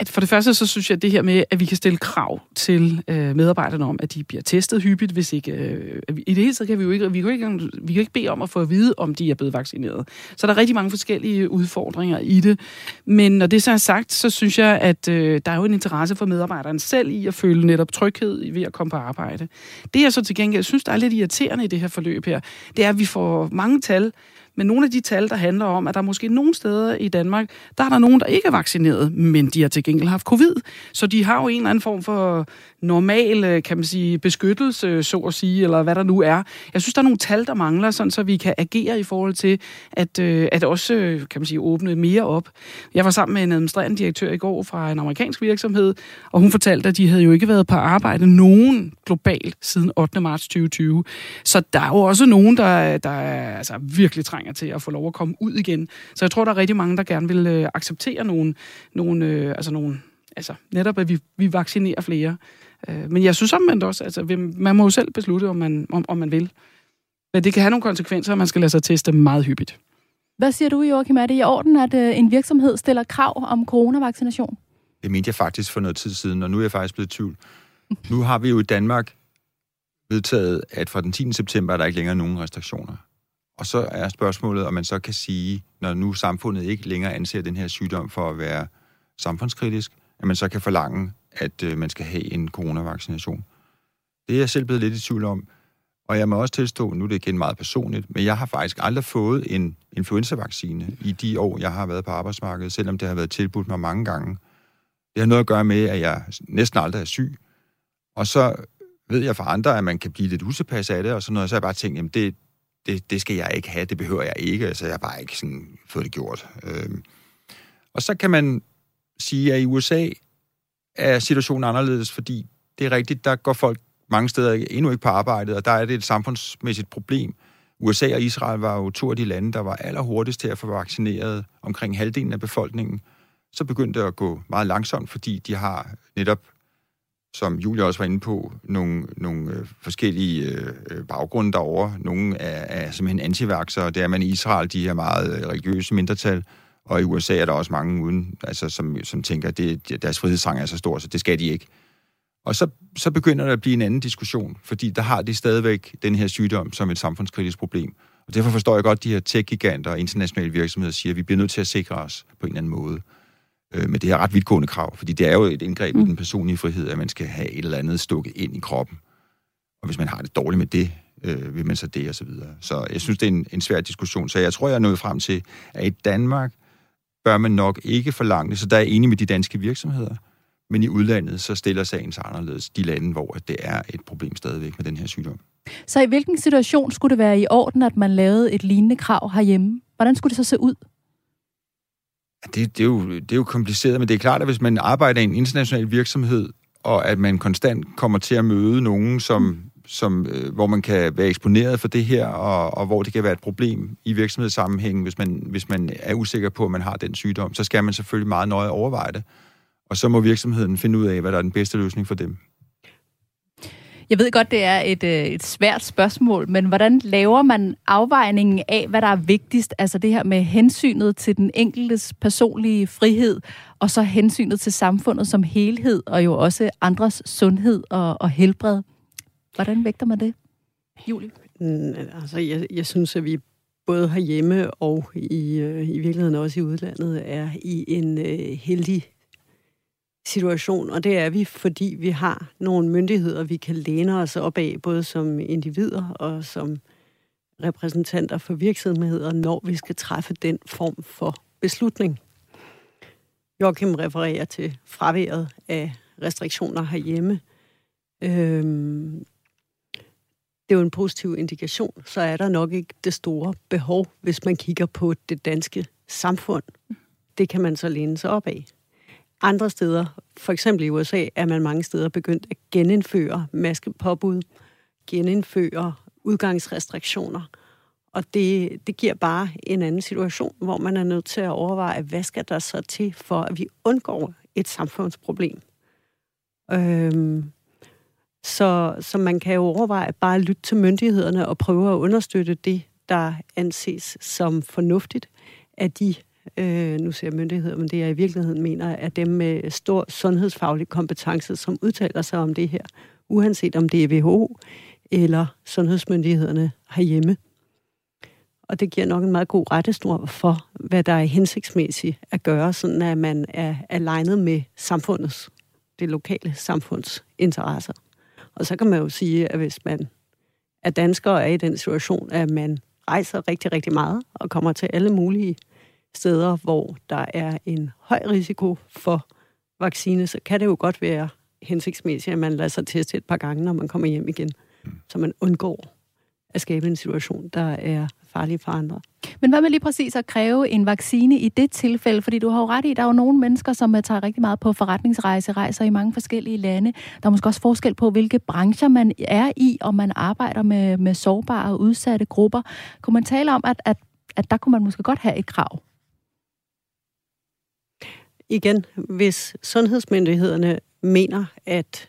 at for det første, så synes jeg, at det her med, at vi kan stille krav til øh, medarbejderne om, at de bliver testet hyppigt, hvis ikke... Øh, I det hele taget kan vi jo ikke, vi kan ikke, vi kan ikke bede om at få at vide, om de er blevet vaccineret. Så der er rigtig mange forskellige udfordringer i det. Men når det så er sagt, så synes jeg, at øh, der er jo en interesse for medarbejderen selv i at føle netop tryghed ved at komme på arbejde. Det jeg så til gengæld synes, der er lidt irriterende i det her forløb her, det er, at vi får mange tal, men nogle af de tal, der handler om, at der måske nogle steder i Danmark, der er der nogen, der ikke er vaccineret, men de har til gengæld haft covid. Så de har jo en eller anden form for normal, øh, kan man sige, beskyttelse, så at sige, eller hvad der nu er. Jeg synes, der er nogle tal, der mangler, sådan, så vi kan agere i forhold til at, øh, at også, øh, kan man sige, åbne mere op. Jeg var sammen med en administrerende direktør i går fra en amerikansk virksomhed, og hun fortalte, at de havde jo ikke været på arbejde nogen globalt siden 8. marts 2020. Så der er jo også nogen, der, der er altså, virkelig trænger til at få lov at komme ud igen. Så jeg tror, der er rigtig mange, der gerne vil øh, acceptere nogle, nogle, øh, altså nogle altså netop, at vi, vi vaccinerer flere. Øh, men jeg synes omvendt også, altså, man må jo selv beslutte, om man, om, om man vil. Men det kan have nogle konsekvenser, at man skal lade sig teste meget hyppigt. Hvad siger du, Joachim? Er det i orden, at øh, en virksomhed stiller krav om coronavaccination? Det mente jeg faktisk for noget tid siden, og nu er jeg faktisk blevet i tvivl. Nu har vi jo i Danmark vedtaget, at fra den 10. september er der ikke længere nogen restriktioner. Og så er spørgsmålet, om man så kan sige, når nu samfundet ikke længere anser den her sygdom for at være samfundskritisk, at man så kan forlange, at øh, man skal have en coronavaccination. Det er jeg selv blevet lidt i tvivl om. Og jeg må også tilstå, nu er det igen meget personligt, men jeg har faktisk aldrig fået en influenzavaccine i de år, jeg har været på arbejdsmarkedet, selvom det har været tilbudt mig mange gange. Det har noget at gøre med, at jeg næsten aldrig er syg. Og så ved jeg fra andre, at man kan blive lidt utilpas af det, og sådan noget, så har jeg bare tænkt, jamen det, det, det skal jeg ikke have, det behøver jeg ikke, altså jeg har bare ikke sådan fået det gjort. Øhm. Og så kan man sige, at i USA er situationen anderledes, fordi det er rigtigt, der går folk mange steder endnu ikke på arbejdet, og der er det et samfundsmæssigt problem. USA og Israel var jo to af de lande, der var allerhurtigst til at få vaccineret omkring halvdelen af befolkningen. Så begyndte det at gå meget langsomt, fordi de har netop, som Julia også var inde på, nogle, nogle øh, forskellige øh, øh, baggrunde derovre. Nogle er, er simpelthen antiværksere, det er man i Israel, de her meget øh, religiøse mindretal, og i USA er der også mange uden, altså, som, som tænker, at det, deres frihedsrang er så stor, så det skal de ikke. Og så, så begynder der at blive en anden diskussion, fordi der har de stadigvæk den her sygdom som et samfundskritisk problem. Og derfor forstår jeg godt, at de her tech-giganter og internationale virksomheder siger, at vi bliver nødt til at sikre os på en eller anden måde øh, med det her ret vidtgående krav. Fordi det er jo et indgreb mm. i den personlige frihed, at man skal have et eller andet stukket ind i kroppen. Og hvis man har det dårligt med det, øh, vil man så det og så videre. Så jeg synes, det er en, en svær diskussion. Så jeg tror, jeg er nået frem til, at i Danmark bør man nok ikke forlange Så der er jeg enig med de danske virksomheder men i udlandet så stiller sagen sig anderledes de lande, hvor det er et problem stadigvæk med den her sygdom. Så i hvilken situation skulle det være i orden, at man lavede et lignende krav herhjemme? Hvordan skulle det så se ud? Det, det, er jo, det er jo kompliceret, men det er klart, at hvis man arbejder i en international virksomhed, og at man konstant kommer til at møde nogen, som, som, øh, hvor man kan være eksponeret for det her, og, og hvor det kan være et problem i virksomhedssammenhængen, hvis man, hvis man er usikker på, at man har den sygdom, så skal man selvfølgelig meget nøje overveje det. Og så må virksomheden finde ud af, hvad der er den bedste løsning for dem. Jeg ved godt, det er et, øh, et svært spørgsmål, men hvordan laver man afvejningen af, hvad der er vigtigst? Altså det her med hensynet til den enkeltes personlige frihed, og så hensynet til samfundet som helhed, og jo også andres sundhed og, og helbred. Hvordan vægter man det, Julie? Mm, altså, jeg, jeg synes, at vi både herhjemme og i, øh, i virkeligheden også i udlandet er i en øh, heldig situation, og det er vi, fordi vi har nogle myndigheder, vi kan læne os op af, både som individer og som repræsentanter for virksomheder, når vi skal træffe den form for beslutning. Joachim refererer til fraværet af restriktioner herhjemme. Øhm, det er jo en positiv indikation, så er der nok ikke det store behov, hvis man kigger på det danske samfund. Det kan man så læne sig op af. Andre steder, for eksempel i USA, er man mange steder begyndt at genindføre maskepåbud, genindføre udgangsrestriktioner. Og det, det giver bare en anden situation, hvor man er nødt til at overveje, hvad skal der så til, for at vi undgår et samfundsproblem. Øhm, så, så man kan jo overveje bare at lytte til myndighederne og prøve at understøtte det, der anses som fornuftigt af de øh, nu ser myndigheder, men det jeg i virkeligheden mener, er dem med stor sundhedsfaglig kompetence, som udtaler sig om det her, uanset om det er WHO eller sundhedsmyndighederne herhjemme. Og det giver nok en meget god rettesnor for, hvad der er hensigtsmæssigt at gøre, sådan at man er alignet med samfundets, det lokale samfunds interesser. Og så kan man jo sige, at hvis man er dansker og er i den situation, at man rejser rigtig, rigtig meget og kommer til alle mulige steder, hvor der er en høj risiko for vaccine, så kan det jo godt være hensigtsmæssigt, at man lader sig teste et par gange, når man kommer hjem igen, så man undgår at skabe en situation, der er farlig for andre. Men hvad med lige præcis at kræve en vaccine i det tilfælde? Fordi du har jo ret i, der er jo nogle mennesker, som øh, tager rigtig meget på forretningsrejse, rejser i mange forskellige lande. Der er måske også forskel på, hvilke brancher man er i, og man arbejder med, med sårbare og udsatte grupper. Kunne man tale om, at, at, at der kunne man måske godt have et krav? Igen, hvis sundhedsmyndighederne mener, at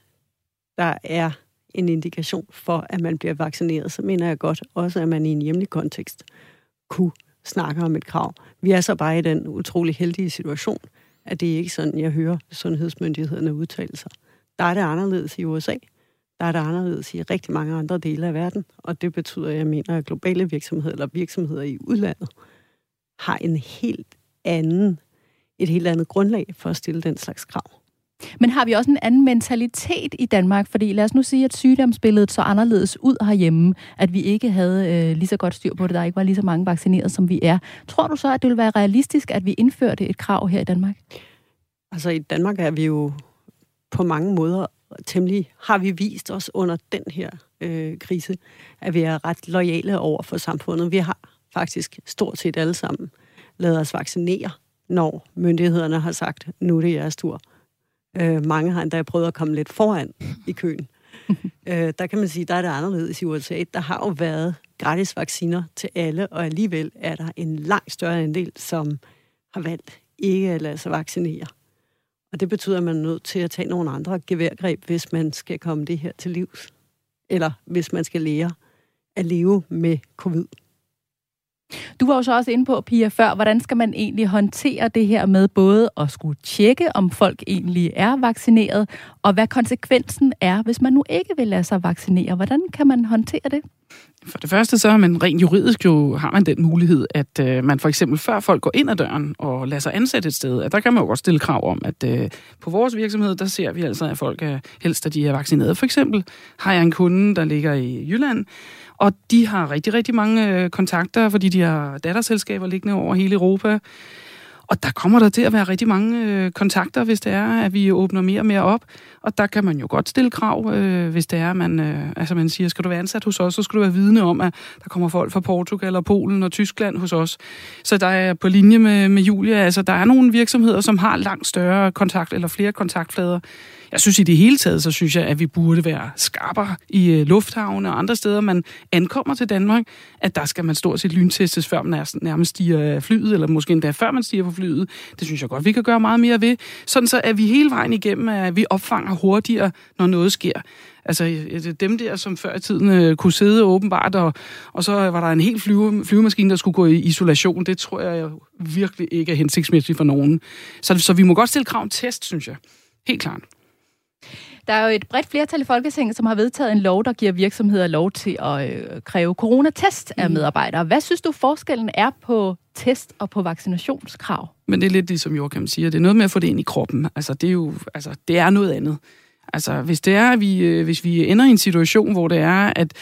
der er en indikation for, at man bliver vaccineret, så mener jeg godt også, at man i en hjemlig kontekst kunne snakke om et krav. Vi er så bare i den utrolig heldige situation, at det er ikke sådan, jeg hører sundhedsmyndighederne udtale sig. Der er det anderledes i USA. Der er det anderledes i rigtig mange andre dele af verden. Og det betyder, at jeg mener, at globale virksomheder eller virksomheder i udlandet har en helt anden, et helt andet grundlag for at stille den slags krav. Men har vi også en anden mentalitet i Danmark? Fordi lad os nu sige, at sygdomsbilledet så anderledes ud herhjemme, at vi ikke havde øh, lige så godt styr på det, der ikke var lige så mange vaccineret, som vi er. Tror du så, at det vil være realistisk, at vi indførte et krav her i Danmark? Altså i Danmark er vi jo på mange måder temmelig, har vi vist os under den her øh, krise, at vi er ret lojale over for samfundet. Vi har faktisk stort set alle sammen lavet os vaccinere, når myndighederne har sagt, nu er det jeres tur. Øh, mange har endda prøvet at komme lidt foran i køen. øh, der kan man sige, der er det anderledes i USA. Der har jo været gratis vacciner til alle, og alligevel er der en langt større andel, som har valgt ikke at lade sig vaccinere. Og det betyder, at man er nødt til at tage nogle andre geværgreb, hvis man skal komme det her til livs. Eller hvis man skal lære at leve med covid. Du var jo så også inde på, Pia, før, hvordan skal man egentlig håndtere det her med både at skulle tjekke, om folk egentlig er vaccineret, og hvad konsekvensen er, hvis man nu ikke vil lade sig vaccinere. Hvordan kan man håndtere det? For det første så har man rent juridisk jo har man den mulighed, at øh, man for eksempel før folk går ind ad døren og lader sig ansætte et sted, at der kan man jo godt stille krav om, at øh, på vores virksomhed, der ser vi altså, at folk er helst, at de er vaccineret. For eksempel har jeg en kunde, der ligger i Jylland, og de har rigtig, rigtig mange øh, kontakter, fordi de har datterselskaber liggende over hele Europa. Og der kommer der til at være rigtig mange øh, kontakter, hvis det er, at vi åbner mere og mere op. Og der kan man jo godt stille krav, øh, hvis det er, at man, øh, altså man siger, skal du være ansat hos os, så skal du være vidne om, at der kommer folk fra Portugal og Polen og Tyskland hos os. Så der er på linje med, med Julia, altså der er nogle virksomheder, som har langt større kontakt eller flere kontaktflader jeg synes i det hele taget, så synes jeg, at vi burde være skarpere i øh, lufthavne og andre steder, man ankommer til Danmark, at der skal man stort set lyntestes, før man er, nærmest stiger flyet, eller måske endda før man stiger på flyet. Det synes jeg godt, vi kan gøre meget mere ved. Sådan så er vi hele vejen igennem, at vi opfanger hurtigere, når noget sker. Altså øh, dem der, som før i tiden øh, kunne sidde åbenbart, og, og så var der en helt flyve, flyvemaskine, der skulle gå i isolation. Det tror jeg virkelig ikke er hensigtsmæssigt for nogen. Så, så vi må godt stille krav om test, synes jeg. Helt klart. Der er jo et bredt flertal i Folketinget, som har vedtaget en lov, der giver virksomheder lov til at øh, kræve coronatest af mm. medarbejdere. Hvad synes du forskellen er på test og på vaccinationskrav? Men det er lidt ligesom Joachim siger, det er noget med at få det ind i kroppen. Altså det er jo altså, det er noget andet. Altså, hvis det er, at vi, øh, hvis vi ender i en situation, hvor det er, at,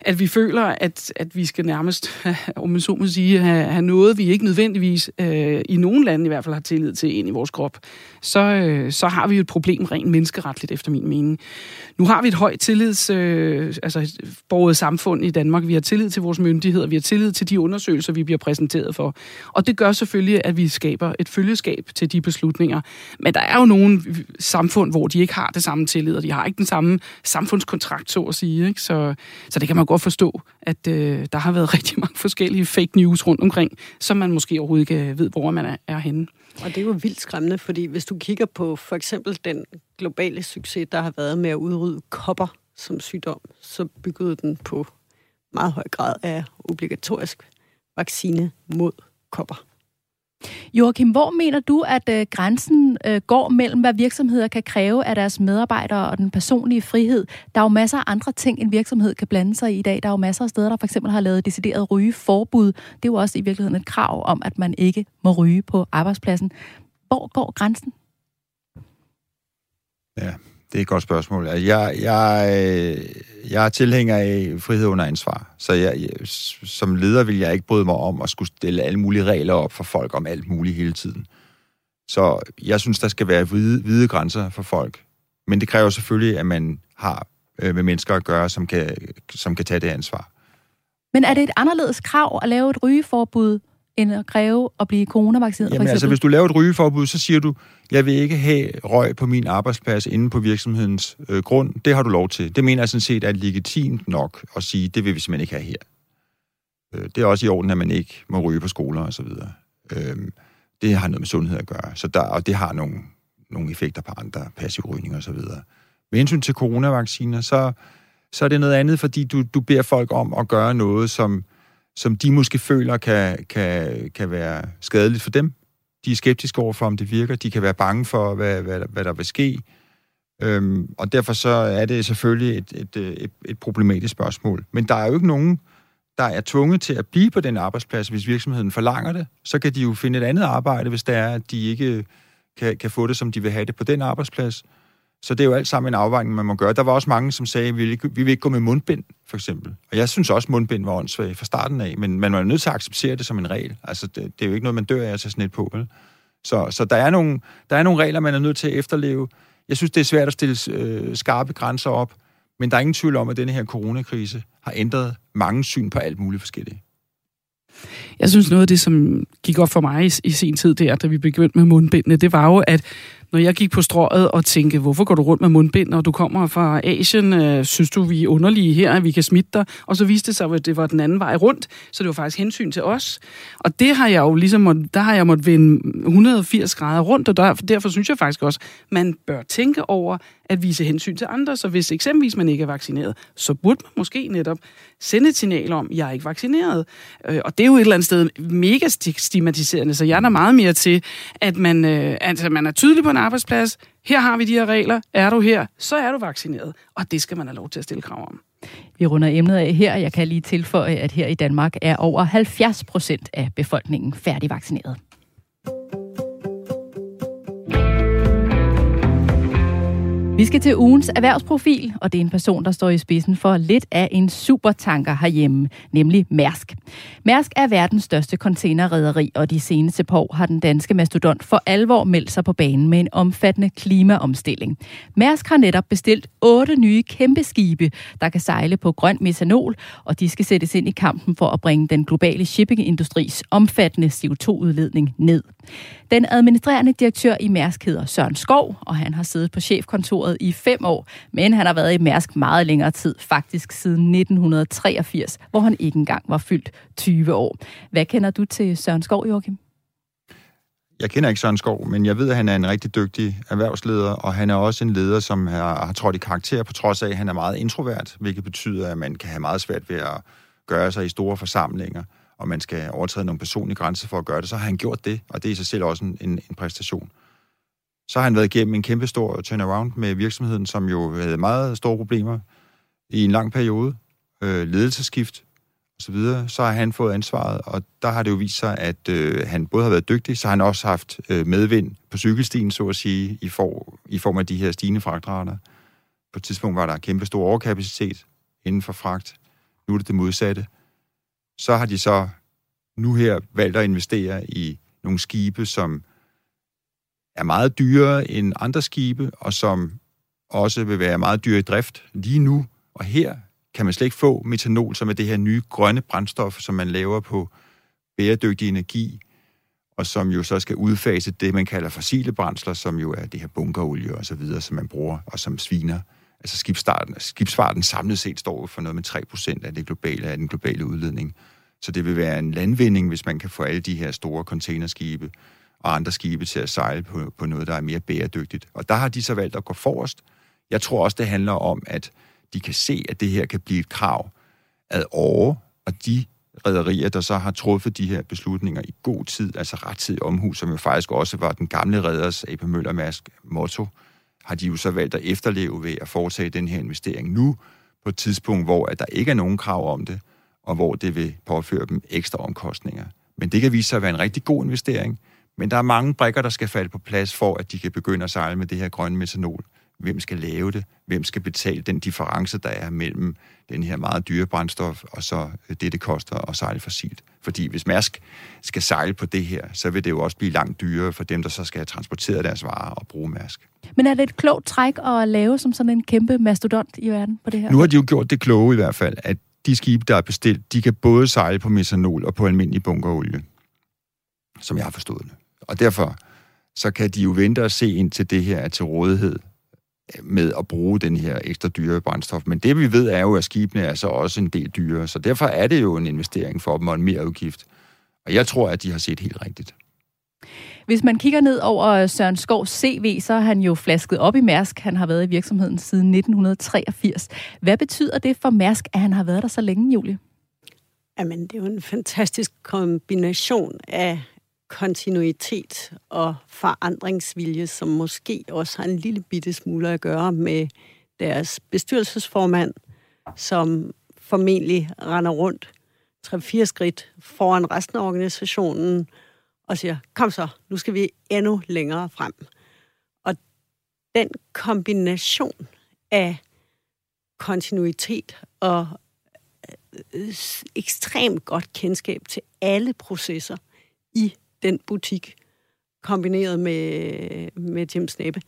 at vi føler, at, at vi skal nærmest, om man så må sige, have, have noget, vi ikke nødvendigvis øh, i nogen lande i hvert fald har tillid til ind i vores krop, så, øh, så har vi jo et problem rent menneskeretligt, efter min mening. Nu har vi et højt tillids, øh, altså borget samfund i Danmark. Vi har tillid til vores myndigheder, vi har tillid til de undersøgelser, vi bliver præsenteret for. Og det gør selvfølgelig, at vi skaber et følgeskab til de beslutninger. Men der er jo nogle samfund, hvor de ikke har det samme tillid, og de har ikke den samme samfundskontrakt, så at sige. Ikke? Så, så det kan man godt forstå, at øh, der har været rigtig mange forskellige fake news rundt omkring, som man måske overhovedet ikke øh, ved, hvor man er, er henne. Og det er jo vildt skræmmende, fordi hvis du kigger på for eksempel den globale succes, der har været med at udrydde kopper som sygdom, så byggede den på meget høj grad af obligatorisk vaccine mod kopper. Joachim, hvor mener du, at øh, grænsen øh, går mellem, hvad virksomheder kan kræve af deres medarbejdere og den personlige frihed? Der er jo masser af andre ting, en virksomhed kan blande sig i i dag. Der er jo masser af steder, der for eksempel har lavet decideret rygeforbud. Det er jo også i virkeligheden et krav om, at man ikke må ryge på arbejdspladsen. Hvor går grænsen? Ja, det er et godt spørgsmål. Altså, jeg, jeg, øh, jeg er tilhænger af frihed under ansvar, så jeg, som leder vil jeg ikke bryde mig om at skulle stille alle mulige regler op for folk om alt muligt hele tiden. Så jeg synes, der skal være hvide, hvide grænser for folk. Men det kræver selvfølgelig, at man har øh, med mennesker at gøre, som kan, som kan tage det ansvar. Men er det et anderledes krav at lave et rygeforbud end at kræve at blive coronavaccineret? Jamen altså, hvis du laver et rygeforbud, så siger du, jeg vil ikke have røg på min arbejdsplads inde på virksomhedens øh, grund. Det har du lov til. Det mener jeg sådan set er legitimt nok at sige, det vil vi simpelthen ikke have her. Øh, det er også i orden, at man ikke må ryge på skoler og så videre. Øh, det har noget med sundhed at gøre, så der, og det har nogle, nogle effekter på andre, passiv rygning og så videre. Med hensyn til coronavacciner, så så er det noget andet, fordi du, du beder folk om at gøre noget, som, som de måske føler kan, kan, kan være skadeligt for dem. De er skeptiske overfor, om det virker. De kan være bange for, hvad, hvad, hvad der vil ske. Øhm, og derfor så er det selvfølgelig et, et, et, et problematisk spørgsmål. Men der er jo ikke nogen, der er tvunget til at blive på den arbejdsplads, hvis virksomheden forlanger det. Så kan de jo finde et andet arbejde, hvis det er, at de ikke kan, kan få det, som de vil have det på den arbejdsplads. Så det er jo alt sammen en afvejning, man må gøre. Der var også mange, som sagde, at vi vil vi vil ikke gå med mundbind, for eksempel. Og jeg synes også, at mundbind var åndssvagt fra starten af, men man er nødt til at acceptere det som en regel. Altså, det, det er jo ikke noget, man dør af at tage sådan et på, vel? Så, så der, er nogle, der er nogle regler, man er nødt til at efterleve. Jeg synes, det er svært at stille øh, skarpe grænser op, men der er ingen tvivl om, at denne her coronakrise har ændret mange syn på alt muligt forskelligt. Jeg synes, noget af det, som gik op for mig i, i sin tid der, da vi begyndte med mundbindene, det var jo, at når jeg gik på strået og tænkte, hvorfor går du rundt med mundbind, når du kommer fra Asien? Øh, synes du, vi er underlige her, at vi kan smitte dig? Og så viste det sig, at det var den anden vej rundt, så det var faktisk hensyn til os. Og det har jeg jo ligesom, der har jeg måttet vende 180 grader rundt, og der, derfor synes jeg faktisk også, man bør tænke over at vise hensyn til andre. Så hvis eksempelvis man ikke er vaccineret, så burde man måske netop sende et signal om, jeg er ikke vaccineret. Øh, og det er jo et eller andet sted mega stigmatiserende, så jeg er der meget mere til, at man, øh, altså, man er tydelig på en arbejdsplads. Her har vi de her regler. Er du her, så er du vaccineret. Og det skal man have lov til at stille krav om. Vi runder emnet af her. Jeg kan lige tilføje, at her i Danmark er over 70 procent af befolkningen færdigvaccineret. Vi skal til ugens erhvervsprofil, og det er en person, der står i spidsen for lidt af en supertanker herhjemme, nemlig Mærsk. Mærsk er verdens største containerrederi, og de seneste par år har den danske mastodont for alvor meldt sig på banen med en omfattende klimaomstilling. Mærsk har netop bestilt otte nye kæmpe skibe, der kan sejle på grøn metanol, og de skal sættes ind i kampen for at bringe den globale shippingindustris omfattende CO2-udledning ned. Den administrerende direktør i Mærsk hedder Søren Skov, og han har siddet på chefkontoret i fem år, men han har været i Mærsk meget længere tid, faktisk siden 1983, hvor han ikke engang var fyldt 20 år. Hvad kender du til Søren Skov, Joachim? Jeg kender ikke Søren Skov, men jeg ved, at han er en rigtig dygtig erhvervsleder, og han er også en leder, som har, har trådt i karakter, på trods af, at han er meget introvert, hvilket betyder, at man kan have meget svært ved at gøre sig i store forsamlinger og man skal overtræde nogle personlige grænser for at gøre det, så har han gjort det, og det er i sig selv også en, en, en præstation. Så har han været igennem en kæmpe stor turnaround med virksomheden, som jo havde meget store problemer i en lang periode, øh, ledelsesskift osv., så, så har han fået ansvaret, og der har det jo vist sig, at øh, han både har været dygtig, så har han også haft øh, medvind på cykelstien, så at sige, i, for, i form af de her stigende fragtrater. På et tidspunkt var der kæmpe stor overkapacitet inden for fragt. Nu er det det modsatte så har de så nu her valgt at investere i nogle skibe, som er meget dyrere end andre skibe, og som også vil være meget dyre i drift lige nu. Og her kan man slet ikke få metanol, som er det her nye grønne brændstof, som man laver på bæredygtig energi, og som jo så skal udfase det, man kalder fossile brændsler, som jo er det her bunkerolie og så videre, som man bruger, og som sviner. Altså skibsfarten, skibsfarten samlet set står for noget med 3% af, det globale, af den globale udledning. Så det vil være en landvinding, hvis man kan få alle de her store containerskibe og andre skibe til at sejle på, på noget, der er mere bæredygtigt. Og der har de så valgt at gå forrest. Jeg tror også, det handler om, at de kan se, at det her kan blive et krav ad år, og de rædderier, der så har truffet de her beslutninger i god tid, altså rettidig omhu, som jo faktisk også var den gamle redders AP Møller Mærsk motto, har de jo så valgt at efterleve ved at foretage den her investering nu, på et tidspunkt, hvor at der ikke er nogen krav om det, og hvor det vil påføre dem ekstra omkostninger. Men det kan vise sig at være en rigtig god investering, men der er mange brikker, der skal falde på plads for, at de kan begynde at sejle med det her grønne metanol. Hvem skal lave det? Hvem skal betale den difference, der er mellem den her meget dyre brændstof, og så det, det koster at sejle fossilt? Fordi hvis Mærsk skal sejle på det her, så vil det jo også blive langt dyrere for dem, der så skal have transporteret deres varer og bruge Mærsk. Men er det et klogt træk at lave som sådan en kæmpe mastodont i verden på det her? Nu har de jo gjort det kloge i hvert fald, at de skibe, der er bestilt, de kan både sejle på metanol og på almindelig bunkerolie, som jeg har forstået det. Og derfor så kan de jo vente og se ind til det her er til rådighed med at bruge den her ekstra dyre brændstof. Men det vi ved er jo, at skibene er så også en del dyre, så derfor er det jo en investering for dem og en mere udgift. Og jeg tror, at de har set helt rigtigt. Hvis man kigger ned over Søren Skovs CV, så er han jo flasket op i Mærsk. Han har været i virksomheden siden 1983. Hvad betyder det for Mærsk, at han har været der så længe, Julie? Jamen, det er jo en fantastisk kombination af kontinuitet og forandringsvilje, som måske også har en lille bitte smule at gøre med deres bestyrelsesformand, som formentlig render rundt 3-4 skridt foran resten af organisationen og siger, kom så, nu skal vi endnu længere frem. Og den kombination af kontinuitet og øh, øh, ekstremt godt kendskab til alle processer i den butik, kombineret med, med Jim Snappe,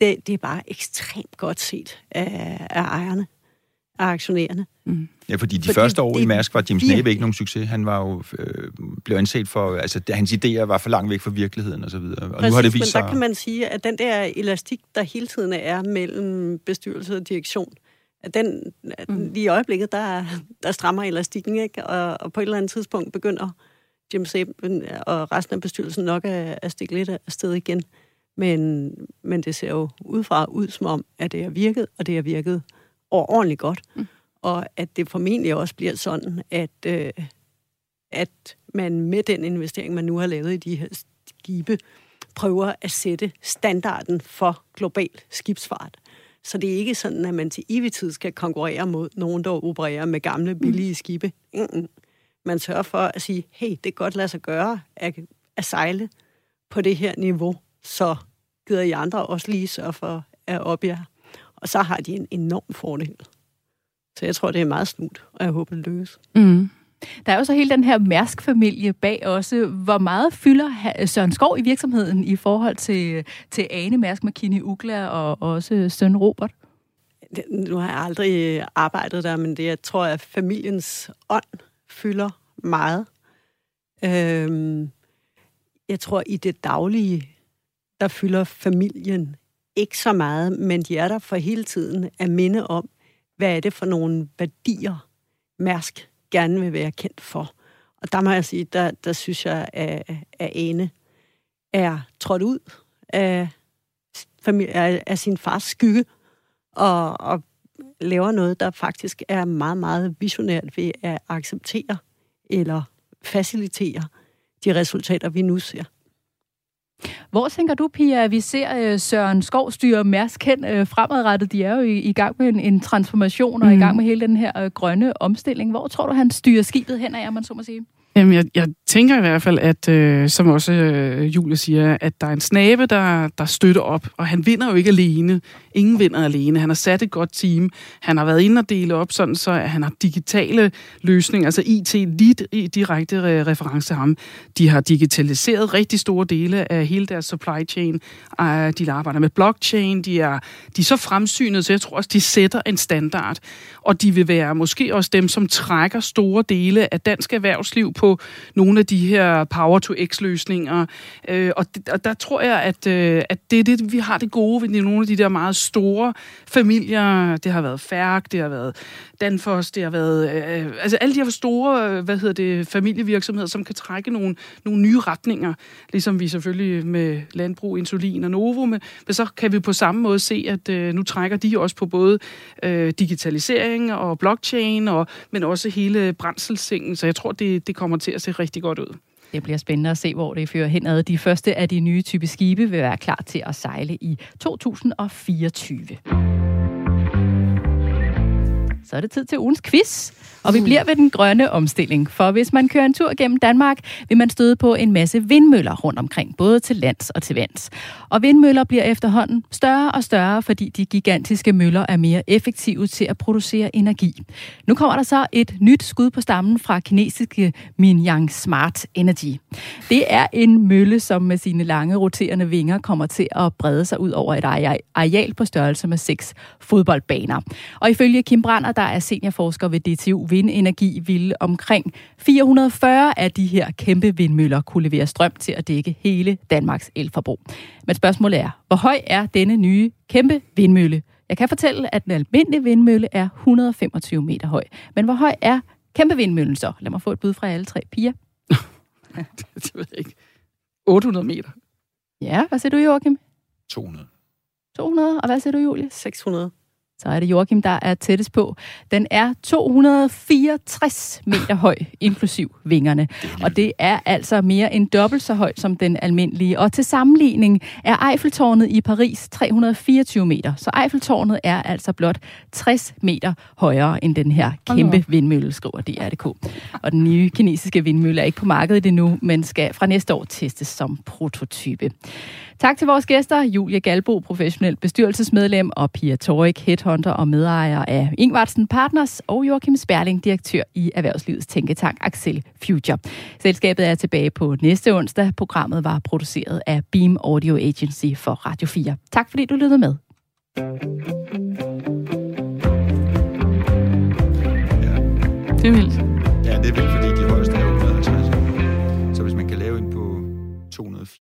det, det er bare ekstremt godt set af, af ejerne, af aktionærerne. Mm. Ja, fordi de fordi første år det, i Mærsk var Jim Snape ikke nogen succes. Han var jo øh, blev anset for, altså hans idéer var for langt væk fra virkeligheden og så videre. Og Præcis, nu har det vist men sig... der kan man sige, at den der elastik, der hele tiden er mellem bestyrelse og direktion, at den, mm. lige i øjeblikket, der, der strammer elastikken, ikke? Og, og på et eller andet tidspunkt begynder Jim Saban og resten af bestyrelsen nok at, at stikke lidt afsted igen. Men, men det ser jo udefra ud som om, at det har virket, og det har virket ordentligt godt. Mm. Og at det formentlig også bliver sådan, at, øh, at man med den investering, man nu har lavet i de her skibe, prøver at sætte standarden for global skibsfart. Så det er ikke sådan, at man til evig tid skal konkurrere mod nogen, der opererer med gamle, billige skibe. Mm-mm man sørger for at sige, hey, det kan godt lade sig gøre at, at sejle på det her niveau, så gider I andre også lige sørge for at op jer. Og så har de en enorm fordel. Så jeg tror, det er meget slut, og jeg håber, det lykkes. Mm. Der er jo så hele den her Mærsk-familie bag også. Hvor meget fylder Søren Skov i virksomheden i forhold til, til Ane Mærsk, McKinney Ugla og også søn Robert? Nu har jeg aldrig arbejdet der, men det jeg tror jeg, familiens ånd fylder meget. Øhm, jeg tror, i det daglige, der fylder familien ikke så meget, men de er der for hele tiden at minde om, hvad er det for nogle værdier, Mærsk gerne vil være kendt for. Og der må jeg sige, der, der synes jeg, at, at Ane er trådt ud af, familie, af sin fars skygge, og, og laver noget, der faktisk er meget, meget visionært ved at acceptere eller facilitere de resultater, vi nu ser. Hvor tænker du, Pia, at vi ser uh, Søren Skov styre Mærsk hen uh, fremadrettet? De er jo i, i gang med en, en transformation og mm. i gang med hele den her uh, grønne omstilling. Hvor tror du, han styrer skibet hen af, man så må sige? Jamen, jeg, jeg tænker i hvert fald, at øh, som også øh, Julie siger, at der er en snabe, der, der støtter op, og han vinder jo ikke alene. Ingen vinder alene. Han har sat et godt team. Han har været inde og dele op, sådan så at han har digitale løsninger, altså IT lige i direkte reference ham. De har digitaliseret rigtig store dele af hele deres supply chain. Ah, de arbejder med blockchain. De er, de er så fremsynede, så jeg tror også, de sætter en standard. Og de vil være måske også dem, som trækker store dele af dansk erhvervsliv på nogle af de her power-to-x-løsninger. Øh, og, og der tror jeg, at, øh, at det er det, vi har det gode ved nogle af de der meget store familier. Det har været Færk, det har været Danfoss, det har været... Øh, altså alle de her store, øh, hvad hedder det, familievirksomheder, som kan trække nogle, nogle nye retninger. Ligesom vi selvfølgelig med landbrug, insulin og Novo, men, men så kan vi på samme måde se, at øh, nu trækker de også på både øh, digitalisering og blockchain, og, men også hele brændselssengen. Så jeg tror, det, det kommer til at se rigtig godt ud. Det bliver spændende at se, hvor det fører henad. De første af de nye type skibe vil være klar til at sejle i 2024 så er det tid til ugens quiz. Og vi bliver ved den grønne omstilling, for hvis man kører en tur gennem Danmark, vil man støde på en masse vindmøller rundt omkring, både til lands og til vands. Og vindmøller bliver efterhånden større og større, fordi de gigantiske møller er mere effektive til at producere energi. Nu kommer der så et nyt skud på stammen fra kinesiske Minyang Smart Energy. Det er en mølle, som med sine lange roterende vinger kommer til at brede sig ud over et areal på størrelse med seks fodboldbaner. Og ifølge Kim Brander, der er seniorforsker ved DTU Vindenergi, ville omkring 440 af de her kæmpe vindmøller kunne levere strøm til at dække hele Danmarks elforbrug. Men spørgsmålet er, hvor høj er denne nye kæmpe vindmølle? Jeg kan fortælle, at den almindelige vindmølle er 125 meter høj. Men hvor høj er kæmpe vindmøllen så? Lad mig få et bud fra alle tre piger. det ved jeg ikke. 800 meter. Ja, hvad siger du, Joachim? 200. 200, og hvad siger du, Julie? 600. Så er det Joachim, der er tættest på. Den er 264 meter høj, inklusiv vingerne. Og det er altså mere end dobbelt så højt som den almindelige. Og til sammenligning er Eiffeltårnet i Paris 324 meter. Så Eiffeltårnet er altså blot 60 meter højere end den her kæmpe vindmølle, skriver DRDK. Og den nye kinesiske vindmølle er ikke på markedet endnu, men skal fra næste år testes som prototype. Tak til vores gæster, Julie Galbo, professionel bestyrelsesmedlem, og Pia Torik, headhunter og medejer af Ingvartsen Partners, og Joachim Sperling, direktør i Erhvervslivets Tænketank Axel Future. Selskabet er tilbage på næste onsdag. Programmet var produceret af Beam Audio Agency for Radio 4. Tak fordi du lyttede med. Det er vildt. Ja, det er vildt, fordi de højeste er jo